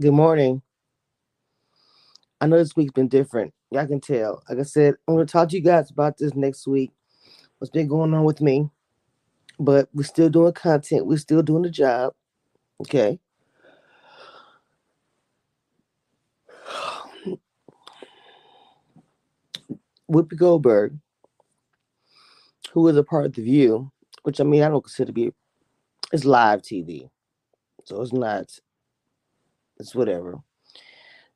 Good morning. I know this week's been different. Y'all can tell. Like I said, I'm going to talk to you guys about this next week. What's been going on with me? But we're still doing content. We're still doing the job. Okay. Whoopi Goldberg, who is a part of The View, which I mean, I don't consider to be, it's live TV. So it's not, it's whatever.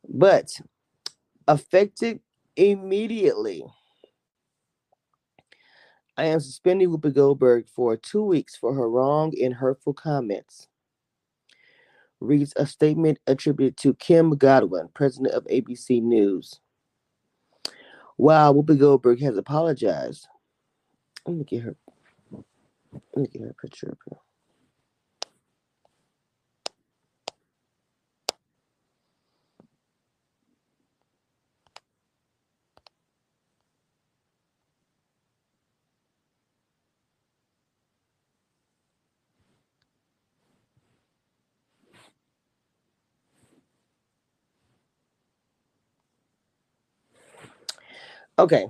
But affected immediately. I am suspending Whoopi Goldberg for two weeks for her wrong and hurtful comments. Reads a statement attributed to Kim Godwin, president of ABC News. While Whoopi Goldberg has apologized, let me get her. Let me get her picture up here. Okay.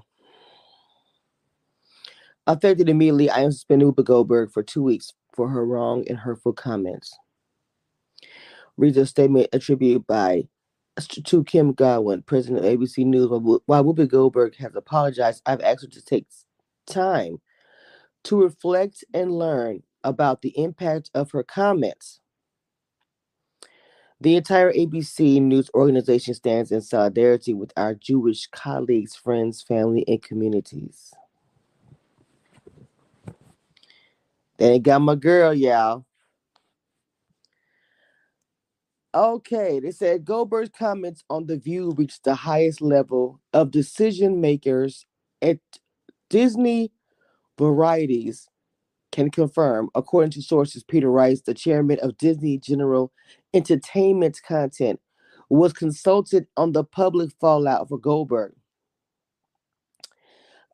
Affected immediately, I am suspending Whoopi Goldberg for two weeks for her wrong and hurtful comments. Reads a statement attributed by to Kim Godwin, president of ABC News. While Whoopi Goldberg has apologized, I've asked her to take time to reflect and learn about the impact of her comments. The entire ABC News organization stands in solidarity with our Jewish colleagues, friends, family, and communities. They got my girl, y'all. Okay, they said Goldberg's comments on The View reached the highest level of decision makers at Disney Varieties can confirm, according to sources, Peter Rice, the chairman of Disney General Entertainment Content, was consulted on the public fallout for Goldberg.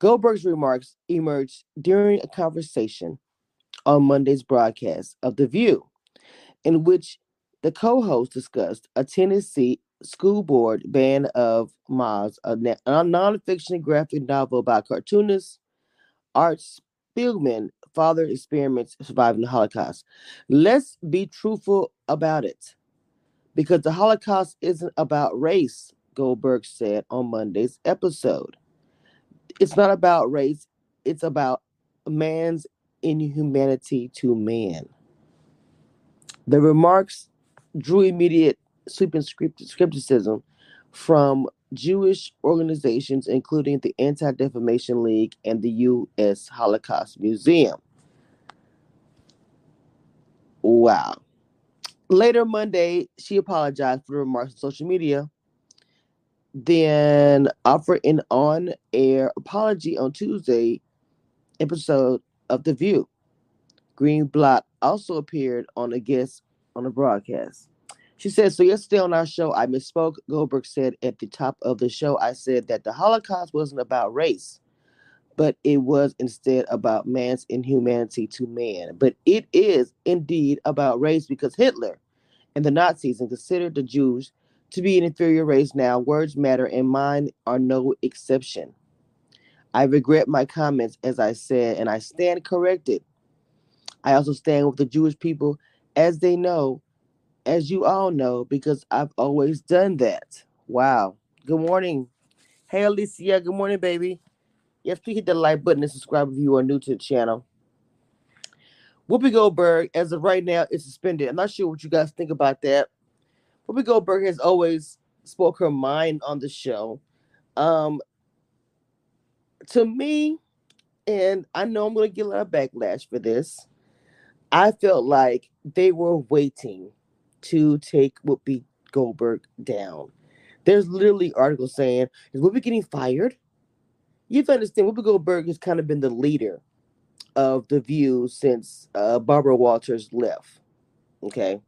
Goldberg's remarks emerged during a conversation on Monday's broadcast of The View, in which the co host discussed a Tennessee school board ban of Maus, a, a nonfiction graphic novel by cartoonist Art Spiegelman father experiments surviving the Holocaust. Let's be truthful about it. Because the Holocaust isn't about race, Goldberg said on Monday's episode. It's not about race, it's about man's inhumanity to man. The remarks drew immediate sweeping skepticism from Jewish organizations, including the Anti Defamation League and the U.S. Holocaust Museum. Wow. Later Monday, she apologized for the remarks on social media, then offered an on air apology on Tuesday episode of The View. Greenblatt also appeared on a guest on the broadcast. She said, So yesterday on our show, I misspoke. Goldberg said at the top of the show, I said that the Holocaust wasn't about race, but it was instead about man's inhumanity to man. But it is indeed about race because Hitler and the Nazis considered the Jews to be an inferior race now. Words matter, and mine are no exception. I regret my comments, as I said, and I stand corrected. I also stand with the Jewish people as they know as you all know, because I've always done that. Wow. Good morning. Hey, Alicia. Good morning, baby. Yes, please hit the like button and subscribe if you are new to the channel. Whoopi Goldberg, as of right now, is suspended. I'm not sure what you guys think about that. Whoopi Goldberg has always spoke her mind on the show. Um, to me, and I know I'm going to get a lot of backlash for this. I felt like they were waiting to take Whoopi Goldberg down. There's literally articles saying, is Whoopi getting fired? You have to understand, Whoopi Goldberg has kind of been the leader of The View since uh, Barbara Walters left. Okay.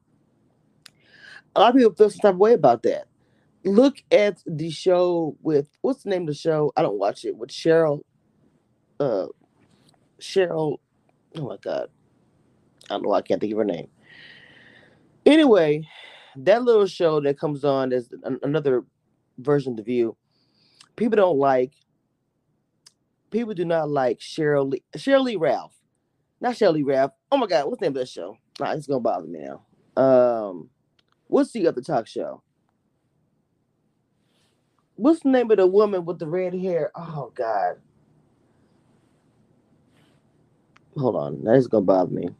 A lot of people feel some type of way about that. Look at the show with, what's the name of the show? I don't watch it, with Sheryl. Uh, Sheryl, oh my God. I don't know, I can't think of her name. Anyway, that little show that comes on as another version of the View. People don't like. People do not like Sheryl Lee Ralph, not Lee Ralph. Oh my God, what's the name of that show? Nah, it's gonna bother me now. Um, what's the other talk show? What's the name of the woman with the red hair? Oh God. Hold on, that is gonna bother me.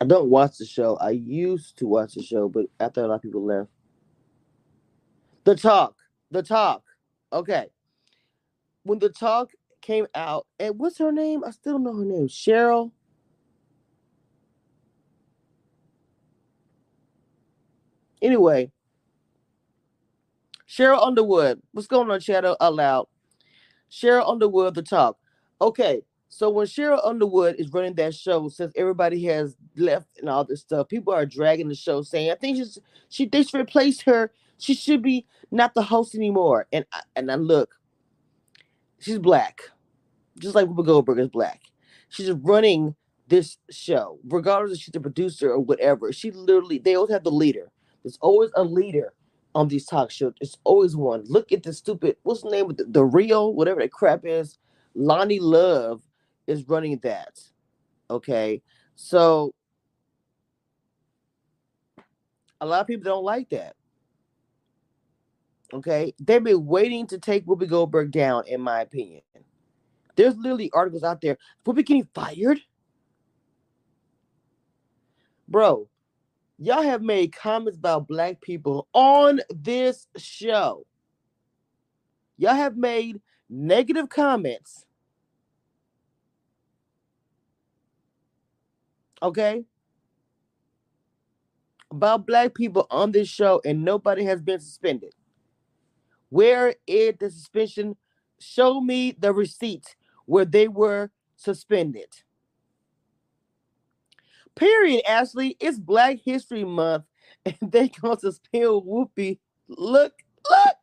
I don't watch the show. I used to watch the show, but after a lot of people left. The Talk. The Talk. Okay. When The Talk came out, and what's her name? I still don't know her name. Sheryl. Anyway, Sheryl Underwood. What's going on, Shadow? Aloud. Sheryl Underwood, The Talk. Okay. So when Sheryl Underwood is running that show, since everybody has left and all this stuff, people are dragging the show, saying, "I think she's she they should replace her. She should be not the host anymore." And I, and I look, she's black, just like Whoopi Goldberg is black. She's running this show, regardless if she's the producer or whatever. She literally, they always have the leader. There's always a leader on these talk shows. It's always one. Look at the stupid, what's the name of the, the Real, whatever that crap is. Loni Love is running that. Okay. So a lot of people don't like that. Okay. They've been waiting to take Whoopi Goldberg down, in my opinion. There's literally articles out there. Whoopi getting fired? Bro, y'all have made comments about black people on this show. Y'all have made negative comments okay, about black people on this show, and nobody has been suspended. Where is the suspension? Show me the receipt where they were suspended. Period, Ashley. It's Black History Month, and they gonna suspend Whoopi. Look, look.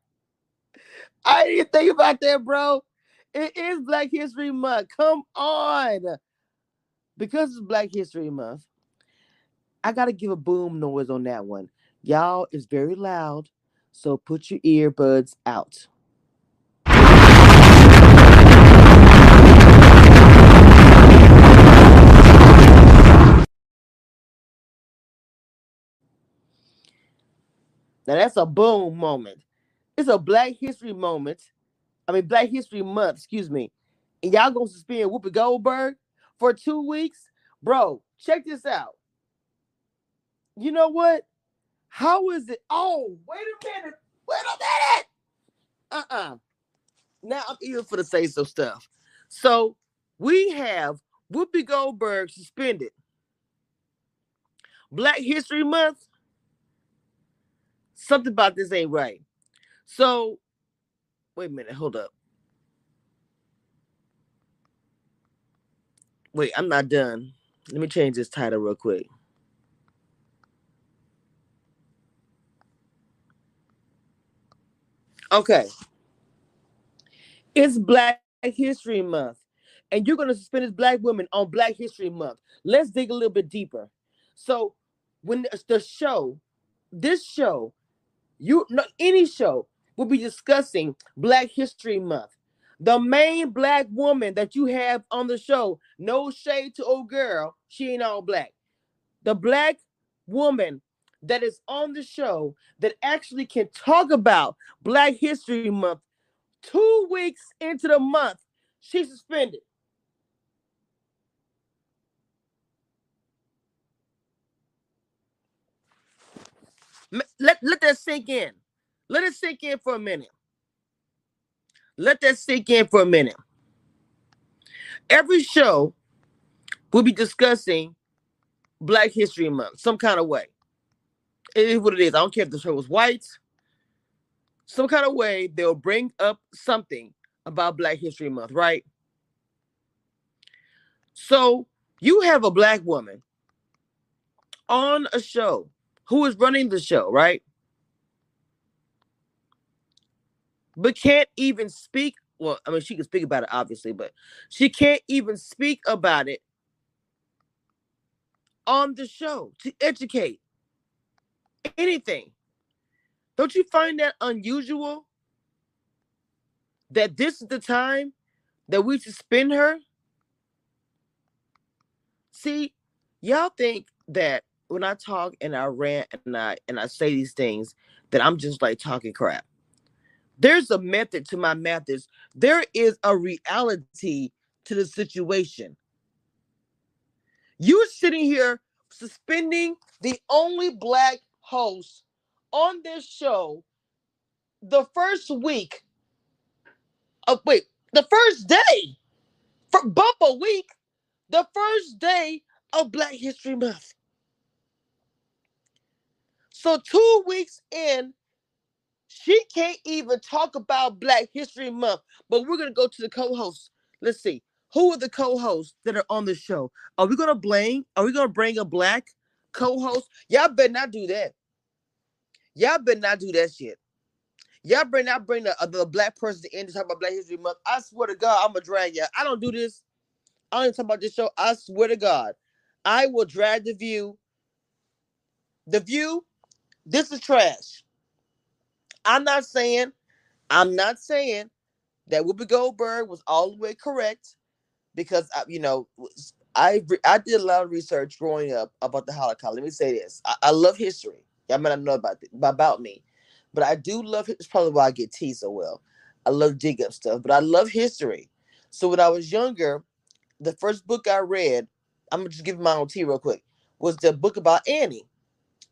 I didn't think about that, bro. It is Black History Month. Come on because it's Black History Month, I gotta give a boom noise on that one. Y'all is very loud, so put your earbuds out. Now that's a boom moment. It's a Black History moment. I mean Black History Month, excuse me. And y'all gonna suspend Whoopi Goldberg? For two weeks, bro. Check this out. You know what? How is it? Oh, wait a minute. Wait a minute. Uh-uh. Now I'm eager for the say so stuff. So we have Whoopi Goldberg suspended. Black History Month. Something about this ain't right. So, wait a minute. Hold up. Wait, I'm not done. Let me change this title real quick. Okay. It's Black History Month, and you're going to suspend this black woman on Black History Month. Let's dig a little bit deeper. So, when the show, this show, you no, any show will be discussing Black History Month. The main black woman that you have on the show, no shade to old girl, she ain't all black. The black woman that is on the show that actually can talk about Black History Month two weeks into the month, she's suspended. Let, let that sink in. Let it sink in for a minute. Let that sink in for a minute. Every show will be discussing Black History Month some kind of way. It is what it is. I don't care if the show was white. Some kind of way they'll bring up something about Black History Month, right? So you have a black woman on a show who is running the show, right? But can't even speak. Well, I mean, she can speak about it, obviously, but she can't even speak about it on the show to educate. Anything. Don't you find that unusual? That this is the time that we suspend her? See, y'all think that when I talk and I rant and I and I say these things, that I'm just like talking crap. There's a method to my methods. There is a reality to the situation. You're sitting here suspending the only black host on this show the first week of wait, the first day for bump a week, the first day of Black History Month. So two weeks in, she can't even talk about Black History Month. But we're gonna go to the co-hosts. Let's see. Who are the co-hosts that are on the show? Are we gonna blame? Are we gonna bring a black co-host? Y'all better not do that. Y'all better not do that shit. Y'all better not bring the, the black person in to talk about Black History Month. I swear to God, I'm gonna drag y'all. I don't do this. I don't even talk about this show. I swear to God, I will drag the view. The view, this is trash. I'm not saying, I'm not saying that Whoopi Goldberg was all the way correct because I, you know I I did a lot of research growing up about the Holocaust. Let me say this: I, I love history. Y'all might not know about about me, but I do love it. It's probably why I get teased so well. I love dig up stuff, but I love history. So when I was younger, the first book I read, I'm gonna just give my own tea real quick, was the book about Annie,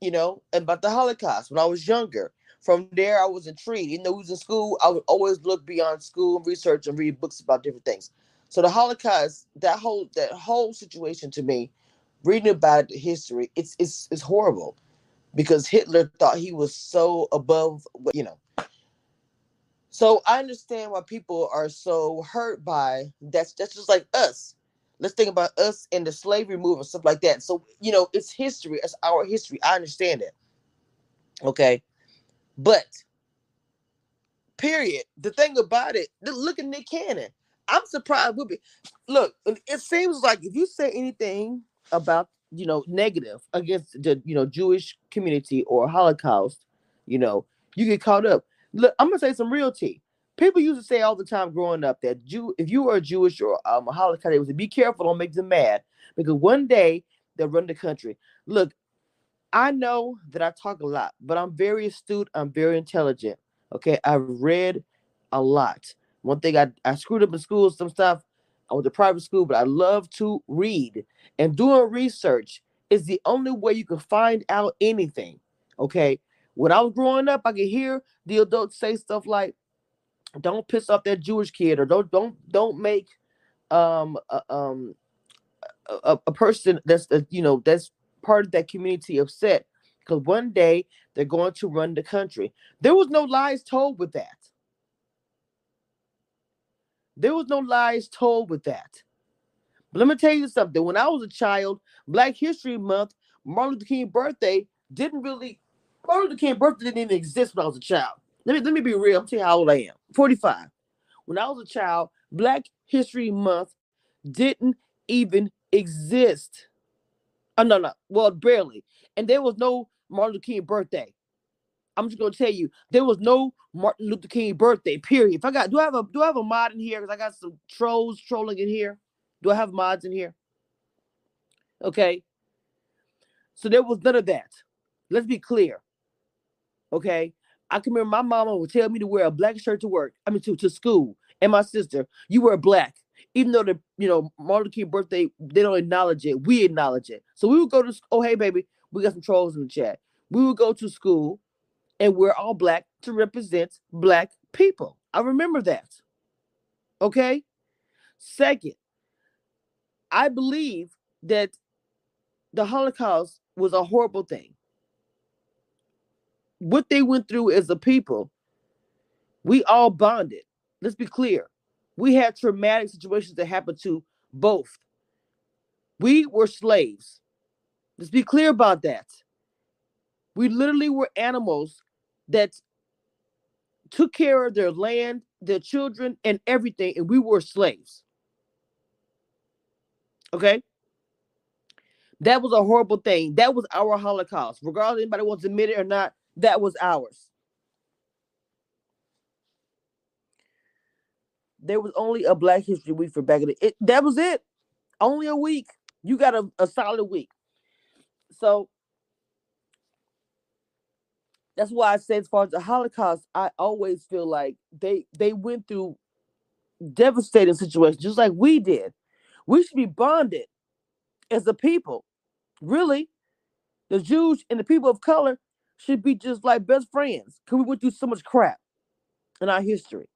you know, about the Holocaust when I was younger. From there, I was intrigued. You know, we was in school. I would always look beyond school and research and read books about different things. So the Holocaust, that whole that whole situation to me, reading about history, it's it's it's horrible because Hitler thought he was so above, you know. So I understand why people are so hurt by that's that's just like us. Let's think about us and the slavery movement, stuff like that. So you know, it's history. It's our history. I understand it. Okay, but period. The thing about it, look at Nick Cannon. I'm surprised. We'll be look. It seems like if you say anything about you know negative against the you know Jewish community or Holocaust, you know you get caught up. Look, I'm gonna say some real tea. People used to say all the time growing up that Jew, if you were a Jewish or um, a Holocaust, they would say, "Be careful, don't make them mad," because one day they'll run the country. Look, I know that I talk a lot, but I'm very astute. I'm very intelligent. Okay, I've read a lot. One thing I, I screwed up in school, some stuff. I went to private school, but I love to read. And doing research is the only way you can find out anything. Okay. When I was growing up, I could hear the adults say stuff like, don't piss off that Jewish kid, or don't don't don't make um a, um a, a person that's uh, you know that's part of that community upset because one day they're going to run the country. There was no lies told with that. There was no lies told with that. But let me tell you something. When I was a child, Black History Month, Martin Luther King birthday didn't really Martin Luther King birthday didn't even exist when I was a child. Let me let me be real. I'm tell you how old I am. 45. When I was a child, Black History Month didn't even exist. Oh no, no. Well, barely. And there was no Martin Luther King birthday. I'm just gonna tell you, there was no Martin Luther King birthday. Period. If I got, do I have a do I have a mod in here? Because I got some trolls trolling in here. Do I have mods in here? Okay. So there was none of that. Let's be clear. Okay. I can remember my mama would tell me to wear a black shirt to work. I mean to, to school. And my sister, you wear black. Even though the you know Martin King birthday, they don't acknowledge it. We acknowledge it. So we would go to oh hey baby, we got some trolls in the chat. We would go to school and we're all black to represent black people. I remember that. Okay. Second, I believe that the Holocaust was a horrible thing. What they went through as a people, we all bonded. Let's be clear. We had traumatic situations that happened to both. We were slaves. Let's be clear about that. We literally were animals that took care of their land, their children, and everything, and we were slaves. Okay? That was a horrible thing. That was our Holocaust. Regardless anybody wants to admit it or not, that was ours. There was only a Black History Week for back in the it, that was it. Only a week. You got a, a solid week. So that's why I say as far as the Holocaust, I always feel like they they went through devastating situations just like we did. We should be bonded as a people. Really, the Jews and the people of color should be just like best friends because we went through so much crap in our history.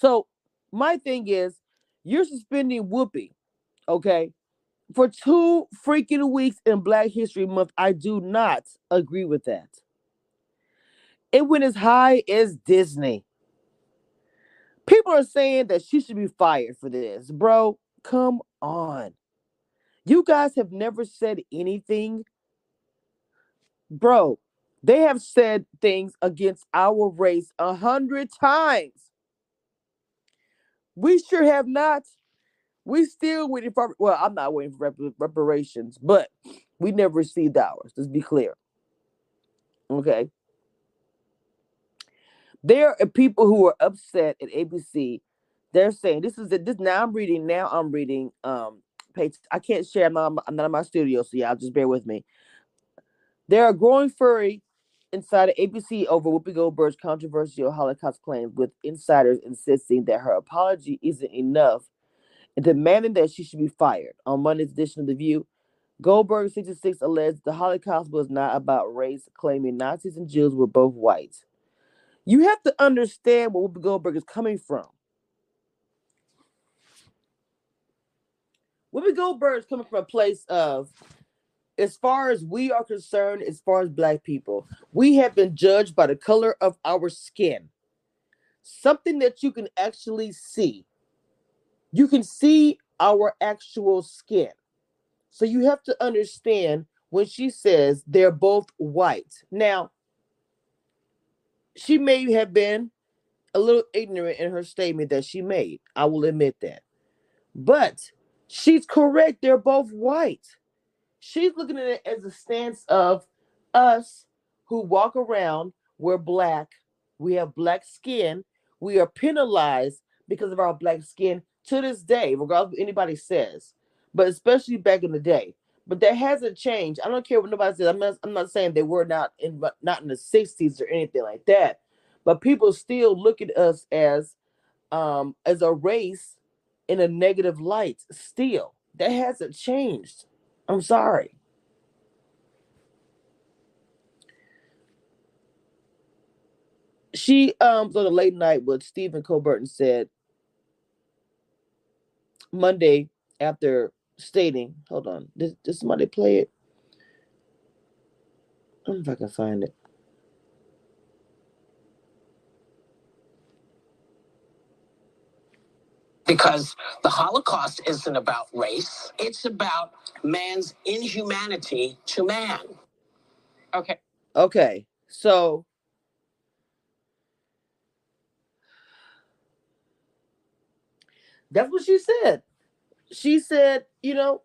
So my thing is, you're suspending Whoopi, okay, for two freaking weeks in Black History Month. I do not agree with that. It went as high as Disney. People are saying that she should be fired for this. Bro, come on. You guys have never said anything. Bro, they have said things against our race a hundred times. We sure have not. We still waiting for well, I'm not waiting for rep- reparations, but we never received ours. Let's be clear. Okay. There are people who are upset at ABC. They're saying this is it. This now I'm reading. Now I'm reading. Um, page. I can't share. I'm not, I'm not in my studio, so y'all just bear with me. There are growing fury inside of ABC over Whoopi Goldberg's controversial Holocaust claims, with insiders insisting that her apology isn't enough and demanding that she should be fired. On Monday's edition of The View, Goldberg, 66, alleged the Holocaust was not about race, claiming Nazis and Jews were both white. You have to understand where Whoopi Goldberg is coming from. Whoopi Goldberg is coming from a place of, as far as we are concerned, as far as Black people, we have been judged by the color of our skin. Something that you can actually see. You can see our actual skin. So you have to understand when she says they're both white. Now, she may have been a little ignorant in her statement that she made. I will admit that. But she's correct. They're both white. She's looking at it as a stance of us who walk around, we're black, we have black skin, we are penalized because of our black skin to this day, regardless of what anybody says, but especially back in the day. But that hasn't changed. I don't care what nobody says. I'm not, I'm not saying they were not in not in the 60s or anything like that. But people still look at us as um as a race in a negative light still. That hasn't changed. I'm sorry. She um was on a late night with Stephen Colbert said Monday after stating, hold on, did, did somebody play it? I don't know if I can find it. Because the Holocaust isn't about race, it's about man's inhumanity to man. Okay. Okay, so that's what she said. She said, you know,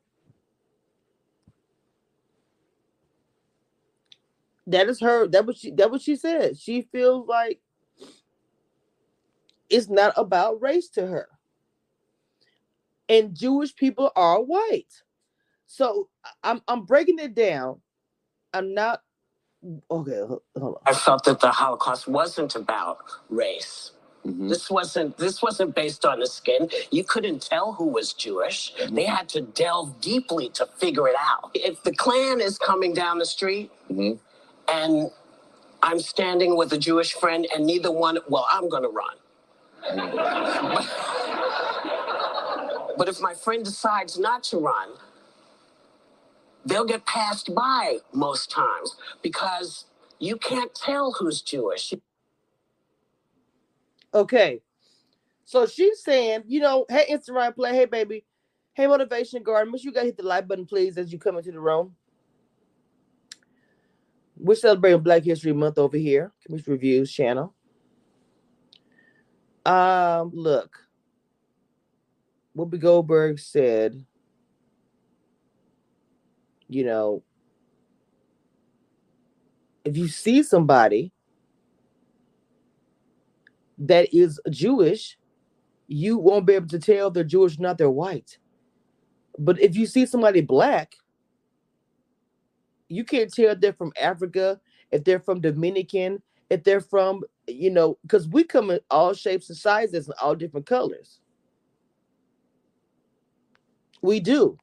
that is her. That was she. That what she said. She feels like it's not about race to her, and Jewish people are white. So I'm I'm breaking it down. I'm not okay. Hold on. I felt that the Holocaust wasn't about race. Mm-hmm. This wasn't this wasn't based on the skin. You couldn't tell who was Jewish. Mm-hmm. They had to delve deeply to figure it out. If the Klan is coming down the street mm-hmm. and I'm standing with a Jewish friend and neither one, well, I'm gonna run. but, if my friend decides not to run, they'll get passed by most times because you can't tell who's Jewish. Okay. So she's saying, you know, hey, Instagram play, hey, baby, hey, Motivation Garden, make sure you guys hit the like button, please, as you come into the room. We're celebrating Black History Month over here, Cameshia Reviews channel. Um, look, Whoopi Goldberg said you know, if you see somebody that is Jewish, you won't be able to tell they're Jewish, not they're white. But if you see somebody black, you can't tell if they're from Africa, if they're from Dominican, if they're from, you know, because we come in all shapes and sizes and all different colors. We do.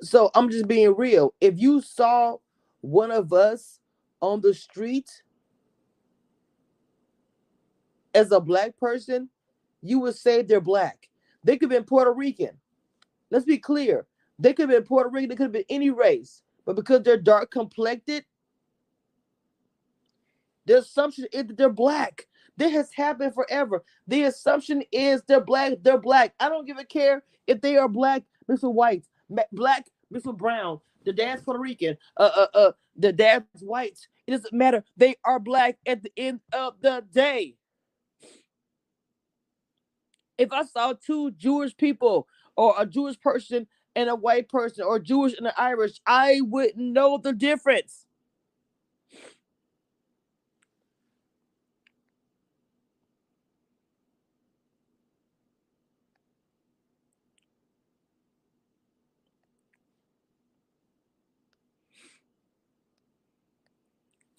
So I'm just being real. If you saw one of us on the street as a black person, you would say they're black. They could have been Puerto Rican. Let's be clear. They could have been Puerto Rican, they could have been any race, but because they're dark complected, the assumption is that they're black. This has happened forever. The assumption is they're black, they're black. I don't give a care if they are black, Mr. White, black, Mr. Brown, the dad's Puerto Rican, uh, uh, uh, the dad's white. It doesn't matter. They are black at the end of the day. If I saw two Jewish people or a Jewish person and a white person or Jewish and an Irish, I wouldn't know the difference.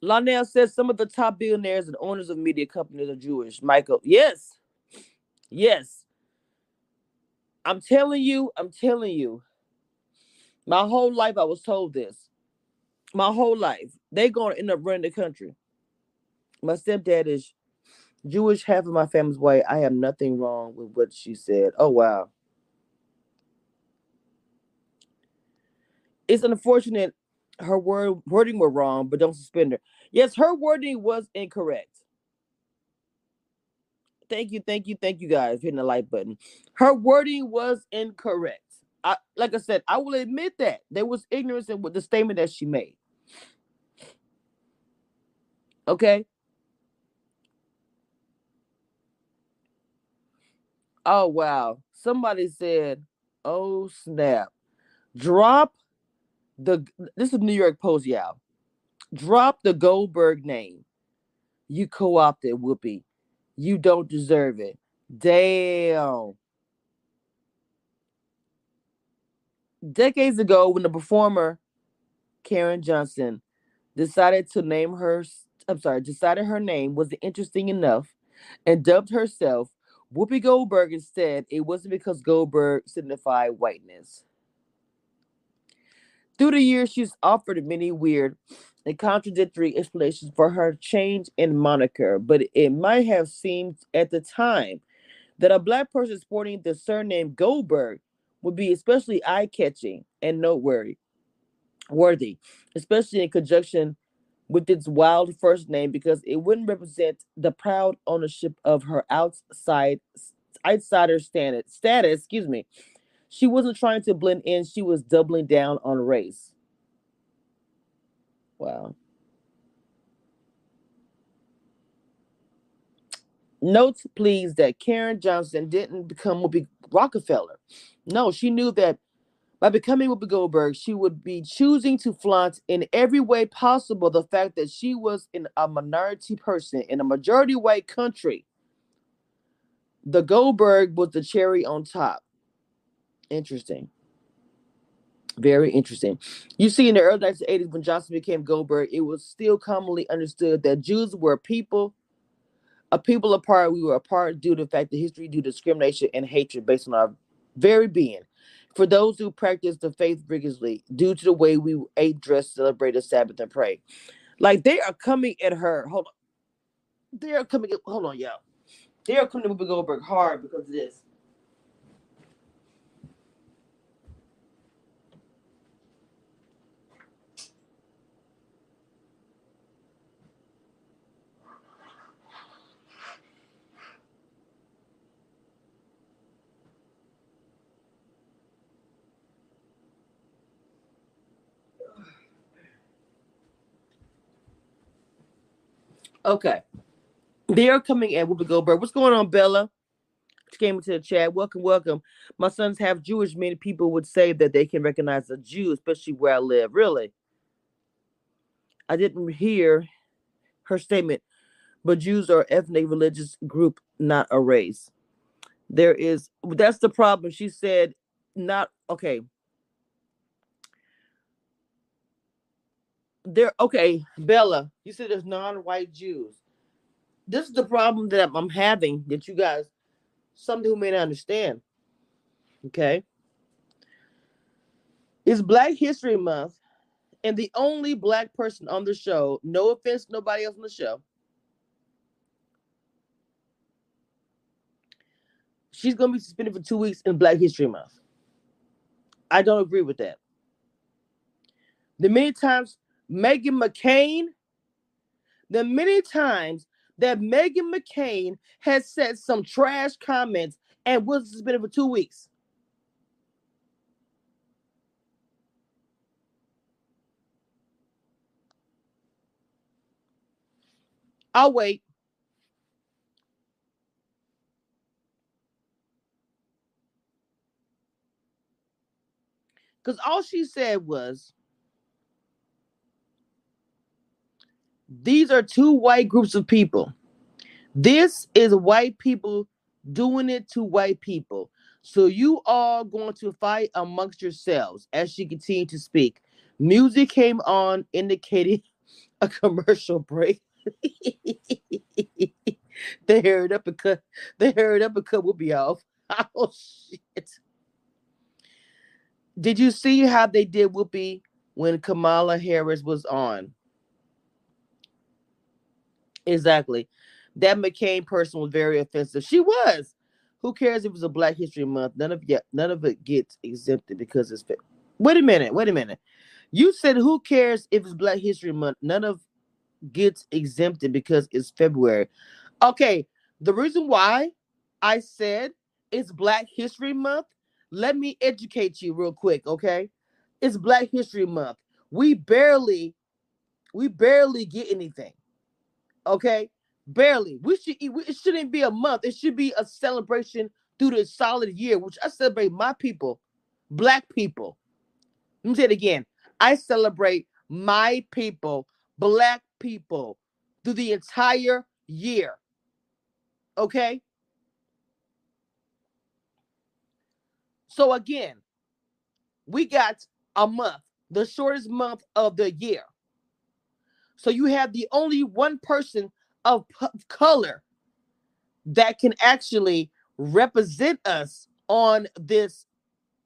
Lonell says some of the top billionaires and owners of media companies are Jewish. Michael, yes, yes. I'm telling you, I'm telling you. My whole life, I was told this. My whole life, they gonna end up running the country. My stepdad is Jewish. Half of my family's white. I have nothing wrong with what she said. Oh wow. It's unfortunate her word wording were wrong, but don't suspend her. Yes, her wording was incorrect. Thank you, thank you, thank you guys hitting the like button. Her wording was incorrect. I like I said, I will admit that there was ignorance in with the statement that she made. Okay. Oh wow. Somebody said, "Oh snap. Drop the this is New York Post, y'all. Drop the Goldberg name. You co-opted Whoopi. You don't deserve it. Damn. Decades ago, when the performer Caryn Johnson decided to name her, I'm sorry, decided her name was interesting enough and dubbed herself Whoopi Goldberg instead, it wasn't because Goldberg signified whiteness. Through the years, she's offered many weird and contradictory explanations for her change in moniker, but it might have seemed at the time that a black person sporting the surname Goldberg would be especially eye-catching and noteworthy, worthy, especially in conjunction with its wild first name, because it wouldn't represent the proud ownership of her outside outsider status. Status, excuse me. She wasn't trying to blend in; she was doubling down on race. Wow. Note, please, that Caryn Johnson didn't become Whoopi Rockefeller. No, she knew that by becoming Whoopi Goldberg, she would be choosing to flaunt in every way possible the fact that she was in a minority person in a majority white country. The Goldberg was the cherry on top. Interesting. Very interesting. You see, in the early 1980s, when Johnson became Goldberg, it was still commonly understood that Jews were people, a people apart. We were apart due to the fact that history, due to discrimination and hatred based on our very being. For those who practice the faith rigorously, due to the way we ate, dressed, celebrated Sabbath, and pray. Like they are coming at her. Hold on. They are coming. At, hold on, y'all. They are coming to Goldberg hard because of this. Okay. They are coming at Whoopi Goldberg. What's going on, Bella? She came into the chat. Welcome, welcome. My son's half Jewish. Many people would say that they can recognize a Jew, especially where I live. Really? I didn't hear her statement, but Jews are ethnic religious group, not a race. There is that's the problem. She said, not okay. There, okay, Bella, you said there's non-white Jews. This is the problem that I'm having that you guys, some who may not understand. Okay. It's Black History Month, and the only black person on the show, no offense, nobody else on the show, she's going to be suspended for two weeks in Black History Month. I don't agree with that. The many times Meghan McCain, the many times that Meghan McCain has said some trash comments and was suspended for two weeks. I'll wait. Because all she said was, these are two white groups of people. This is white people doing it to white people. So you are going to fight amongst yourselves as she continued to speak. Music came on, indicating a commercial break. they heard up and cut. They heard up and cut will be off. Oh shit. Did you see how they did Whoopi when Kamala Harris was on? Exactly. That McCain person was very offensive. She was. Who cares if it was a Black History Month? None of it, none of it gets exempted because it's. Wait a minute. Wait a minute. You said who cares if it's Black History Month? None of gets exempted because it's February. Okay, the reason why I said it's Black History Month, let me educate you real quick, okay? It's Black History Month. We barely, we barely get anything, okay? Barely. We should. It shouldn't be a month. It should be a celebration through the solid year, which I celebrate my people, Black people. Let me say it again. I celebrate my people, Black people through the entire year. Okay? So again, we got a month, the shortest month of the year. So you have the only one person of p- color that can actually represent us on this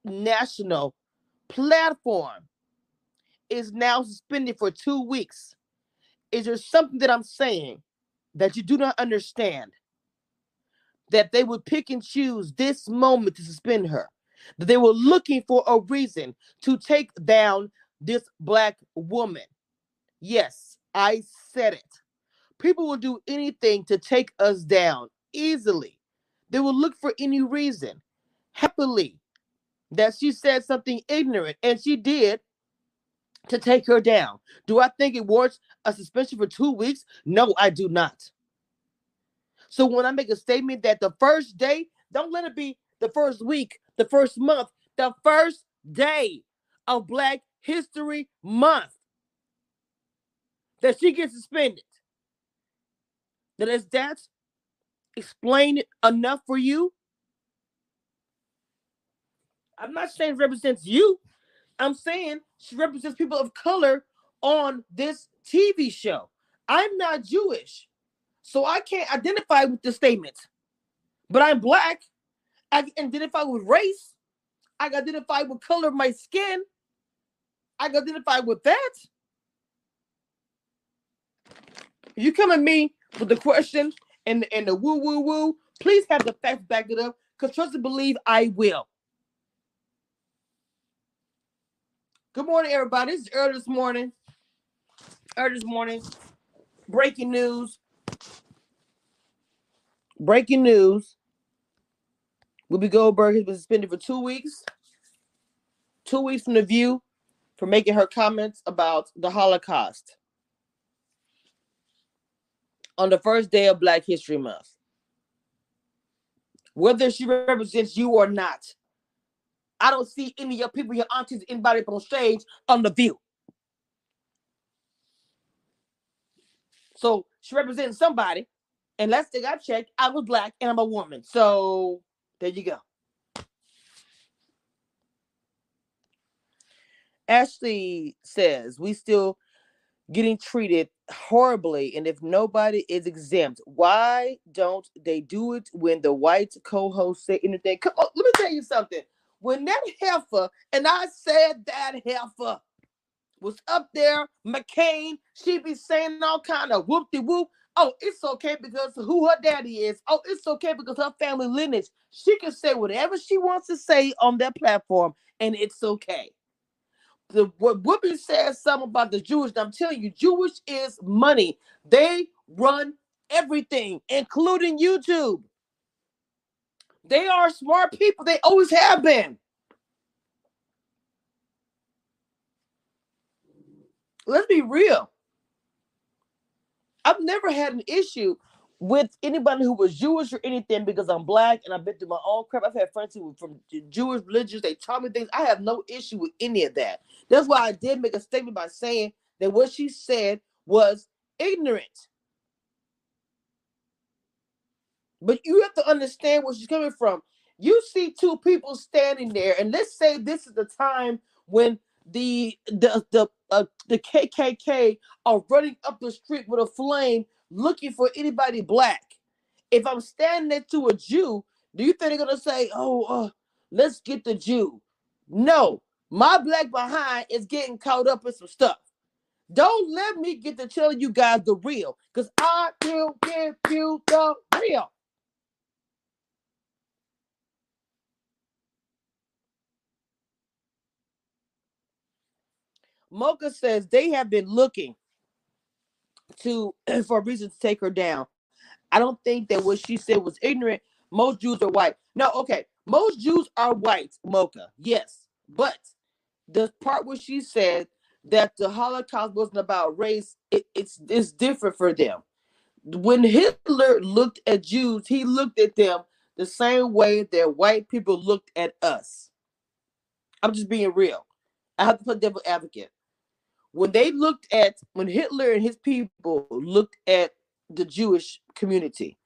national platform is now suspended for two weeks. Is there something that I'm saying that you do not understand? That they would pick and choose this moment to suspend her, that they were looking for a reason to take down this black woman. Yes, I said it. People will do anything to take us down easily. They will look for any reason, happily, that she said something ignorant, and she did to take her down. Do I think it warrants a suspension for two weeks? No, I do not. So when I make a statement that the first day, don't let it be the first week, the first month, the first day of Black History Month that she gets suspended. That is that explain enough for you? I'm not saying represents you. I'm saying she represents people of color on this TV show. I'm not Jewish, so I can't identify with the statement. But I'm black. I can identify with race. I can identify with color of my skin. I can identify with that. You come at me with the question and, and the woo woo woo, please have the facts back it up. Because trust and believe I will. Good morning, everybody. It's early this morning. Early this morning. Breaking news. Breaking news. Whoopi Goldberg has been suspended for two weeks. Two weeks from the view for making her comments about the Holocaust on the first day of Black History Month. whether she represents you or not. I don't see any of your people, your aunties, anybody on stage on the view. So she represents somebody. And last thing I checked, I was black and I'm a woman. So there you go. Ashley says we still getting treated horribly and if nobody is exempt why don't they do it when the white co-host say anything? Come on, let me tell you something. When that heifer and i said that heifer was up there mccain she be saying all kind of whoop-de-whoop. Oh it's okay because who her daddy is. Oh it's okay because her family lineage. She can say whatever she wants to say on that platform and it's okay the what Whoopi said something about the Jewish. I'm telling you, Jewish is money. They run everything, including YouTube. They are smart people. They always have been. Let's be real. I've never had an issue with anybody who was Jewish or anything because I'm black and I've been through my own crap. I've had friends who were from Jewish religions. They taught me things. I have no issue with any of that. That's why I did make a statement by saying that what she said was ignorant. But you have to understand where she's coming from. You see two people standing there, and let's say this is the time when the the the uh, the KKK are running up the street with a flame looking for anybody black. If I'm standing next to a Jew, do you think they're gonna say, "Oh, uh, let's get the Jew"? No, my black behind is getting caught up in some stuff. Don't let me get to telling you guys the real, because I will give you the real. Mocha says they have been looking to for a reason to take her down. I don't think that what she said was ignorant. Most Jews are white. No, okay. Most Jews are white, Mocha. Yes. But the part where she said that the Holocaust wasn't about race, it, it's it's different for them. When Hitler looked at Jews, he looked at them the same way that white people looked at us. I'm just being real. I have to play devil advocate when they looked at when Hitler and his people looked at the Jewish community,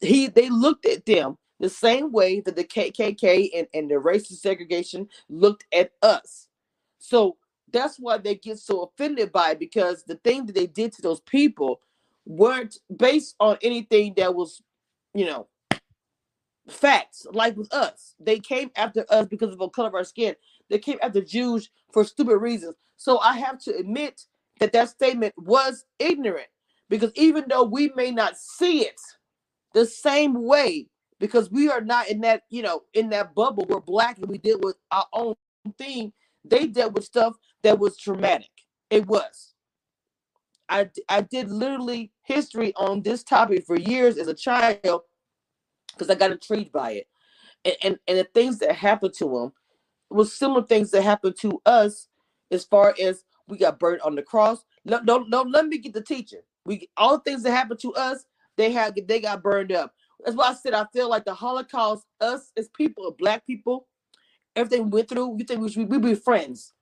he they looked at them the same way that the KKK and, and the racist segregation looked at us. So that's why they get so offended by it because the thing that they did to those people weren't based on anything that was, you know, facts like with us. They came after us because of the color of our skin. They came after Jews for stupid reasons. So I have to admit that that statement was ignorant because even though we may not see it the same way, because we are not in that, you know, in that bubble, we're black and we deal with our own thing. They dealt with stuff that was traumatic. It was. I, I did literally history on this topic for years as a child because I got intrigued by it. And, and, and the things that happened to them was similar things that happened to us as far as we got burned on the cross. No, don't, don't let me get the teaching. We all the things that happened to us, they had they got burned up. That's why I said I feel like the Holocaust, us as people, black people, everything we went through, you think we should we be friends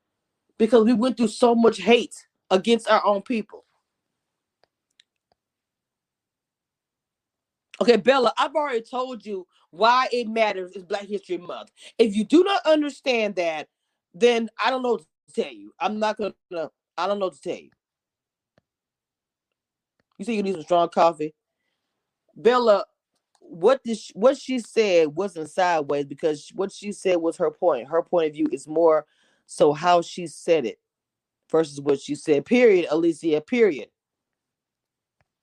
because we went through so much hate against our own people. Okay, Bella, I've already told you why it matters is Black History Month. If you do not understand that, then I don't know what to tell you. I'm not gonna. I don't know what to tell you. You say you need some strong coffee, Bella. What did what she said wasn't sideways because what she said was her point. Her point of view is more so how she said it versus what she said. Period, Alicia. Period.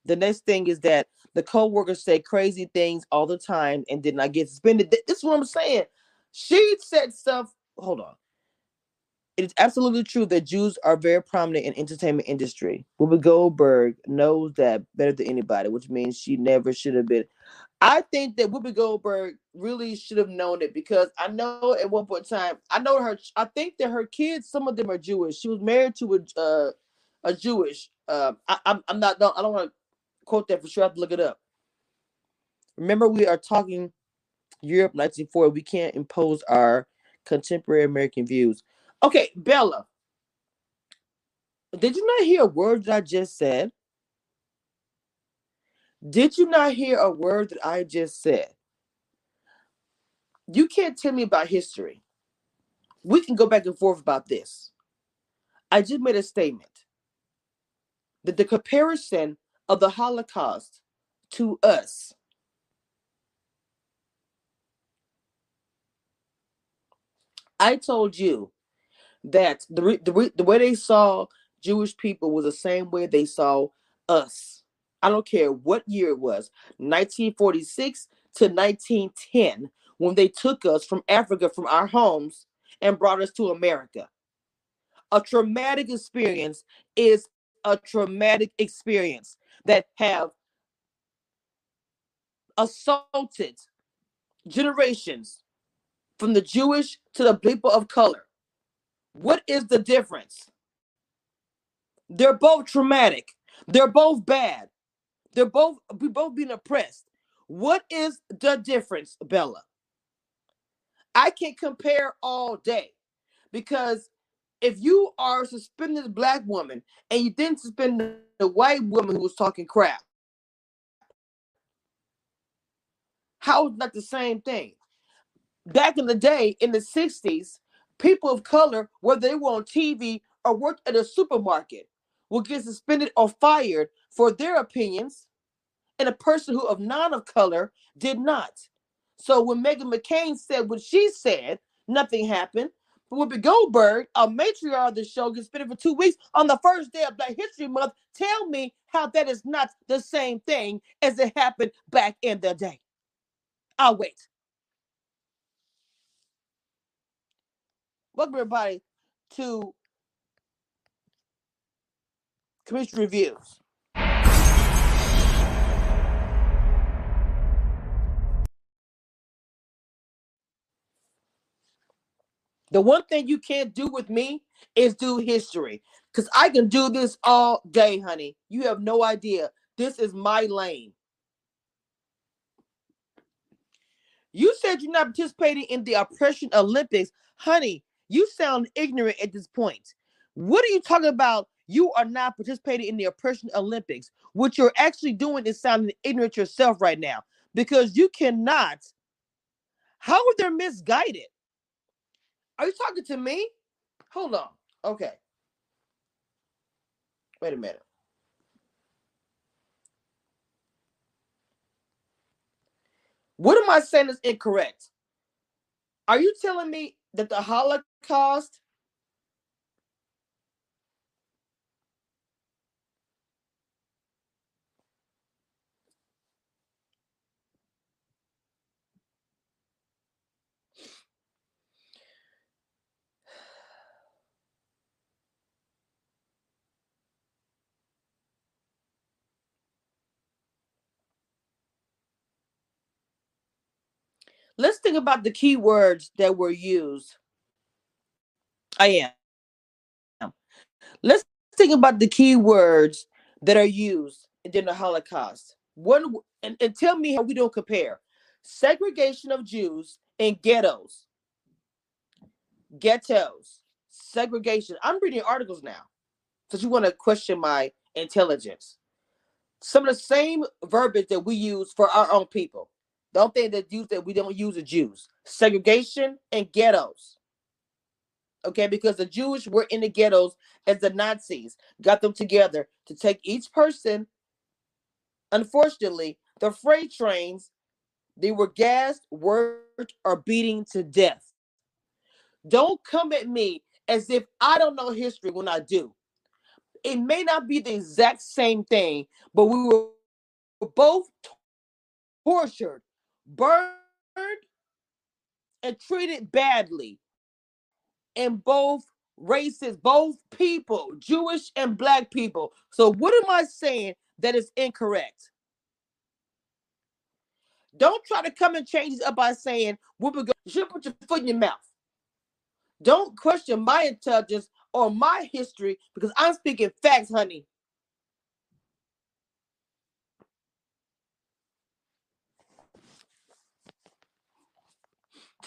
The next thing is that the co-workers say crazy things all the time and did not get suspended. This is what I'm saying. She said stuff. Hold on. It is absolutely true that Jews are very prominent in entertainment industry. Whoopi Goldberg knows that better than anybody, which means she never should have been. I think that Whoopi Goldberg really should have known it because I know at one point in time, I know her. I think that her kids, some of them are Jewish. She was married to a uh, a Jewish. Uh, I, I'm I'm not. I don't want to quote that for sure. I have to look it up. Remember, we are talking Europe 1940. We can't impose our contemporary American views. Okay, Bella. Did you not hear a word that I just said? Did you not hear a word that I just said? You can't tell me about history. We can go back and forth about this. I just made a statement that the comparison of the Holocaust to us I told you that the, the, the way they saw Jewish people was the same way they saw us. I don't care what year it was, 1946 to 1910, when they took us from Africa, from our homes, and brought us to America. A traumatic experience is a traumatic experience that have assaulted generations from the Jewish to the people of color. What is the difference? They're both traumatic. They're both bad. They're both we both being oppressed. What is the difference, Bella? I can compare all day because if you are suspending this black woman and you didn't suspend the white woman who was talking crap, how is that the same thing? Back in the day, in the 60s, people of color, whether they were on TV or worked at a supermarket, would get suspended or fired for their opinions, and a person who of non of color did not. So when Meghan McCain said what she said, nothing happened. Whoopi Goldberg, a matriarch of the show, gets suspended for two weeks on the first day of Black History Month. Tell me how that is not the same thing as it happened back in the day. I'll wait. Welcome everybody to Cameshia Reviews. The one thing you can't do with me is do history. Because I can do this all day, honey. You have no idea. This is my lane. You said you're not participating in the oppression Olympics. Honey, you sound ignorant at this point. What are you talking about? You are not participating in the oppression Olympics. What you're actually doing is sounding ignorant yourself right now because you cannot. How are they misguided? Are you talking to me? Hold on. Okay. Wait a minute. What am I saying is incorrect? Are you telling me that the Holocaust let's think about the key words that were used. I am. Let's think about the key words that are used during the Holocaust. One and, and tell me how we don't compare. Segregation of Jews in ghettos. Ghettos. Segregation. I'm reading articles now. Because you want to question my intelligence. Some of the same verbiage that we use for our own people. Don't think that Jews that we don't use the Jews. Segregation and ghettos. Okay, because the Jewish were in the ghettos as the Nazis got them together to take each person. Unfortunately, the freight trains, they were gassed, worked, or beating to death. Don't come at me as if I don't know history when I do. It may not be the exact same thing, but we were both tortured burned and treated badly in both races, both people, Jewish and black people. So, what am I saying that is incorrect? Don't try to come and change it up by saying, "What we go." You should put your foot in your mouth. Don't question my intelligence or my history because I'm speaking facts, honey.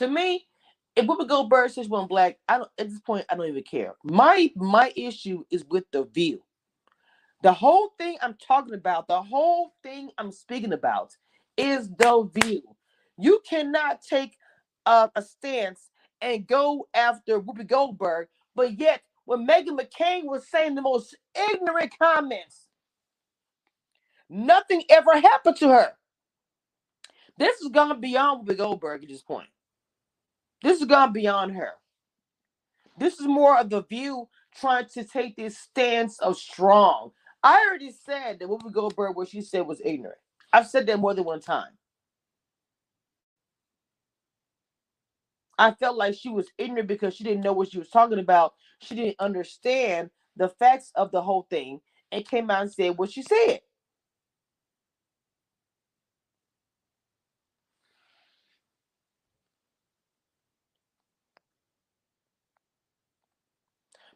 To me, if Whoopi Goldberg says one black, I don't at this point I don't even care. My my issue is with the view. The whole thing I'm talking about, the whole thing I'm speaking about is the view. You cannot take a stance and go after Whoopi Goldberg, but yet when Meghan McCain was saying the most ignorant comments, nothing ever happened to her. This has gone beyond Whoopi Goldberg at this point. This has gone beyond her. This is more of the view trying to take this stance of strong. I already said that Whoopi Goldberg, what she said was ignorant. I've said that more than one time. I felt like she was ignorant because she didn't know what she was talking about. She didn't understand the facts of the whole thing and came out and said what she said.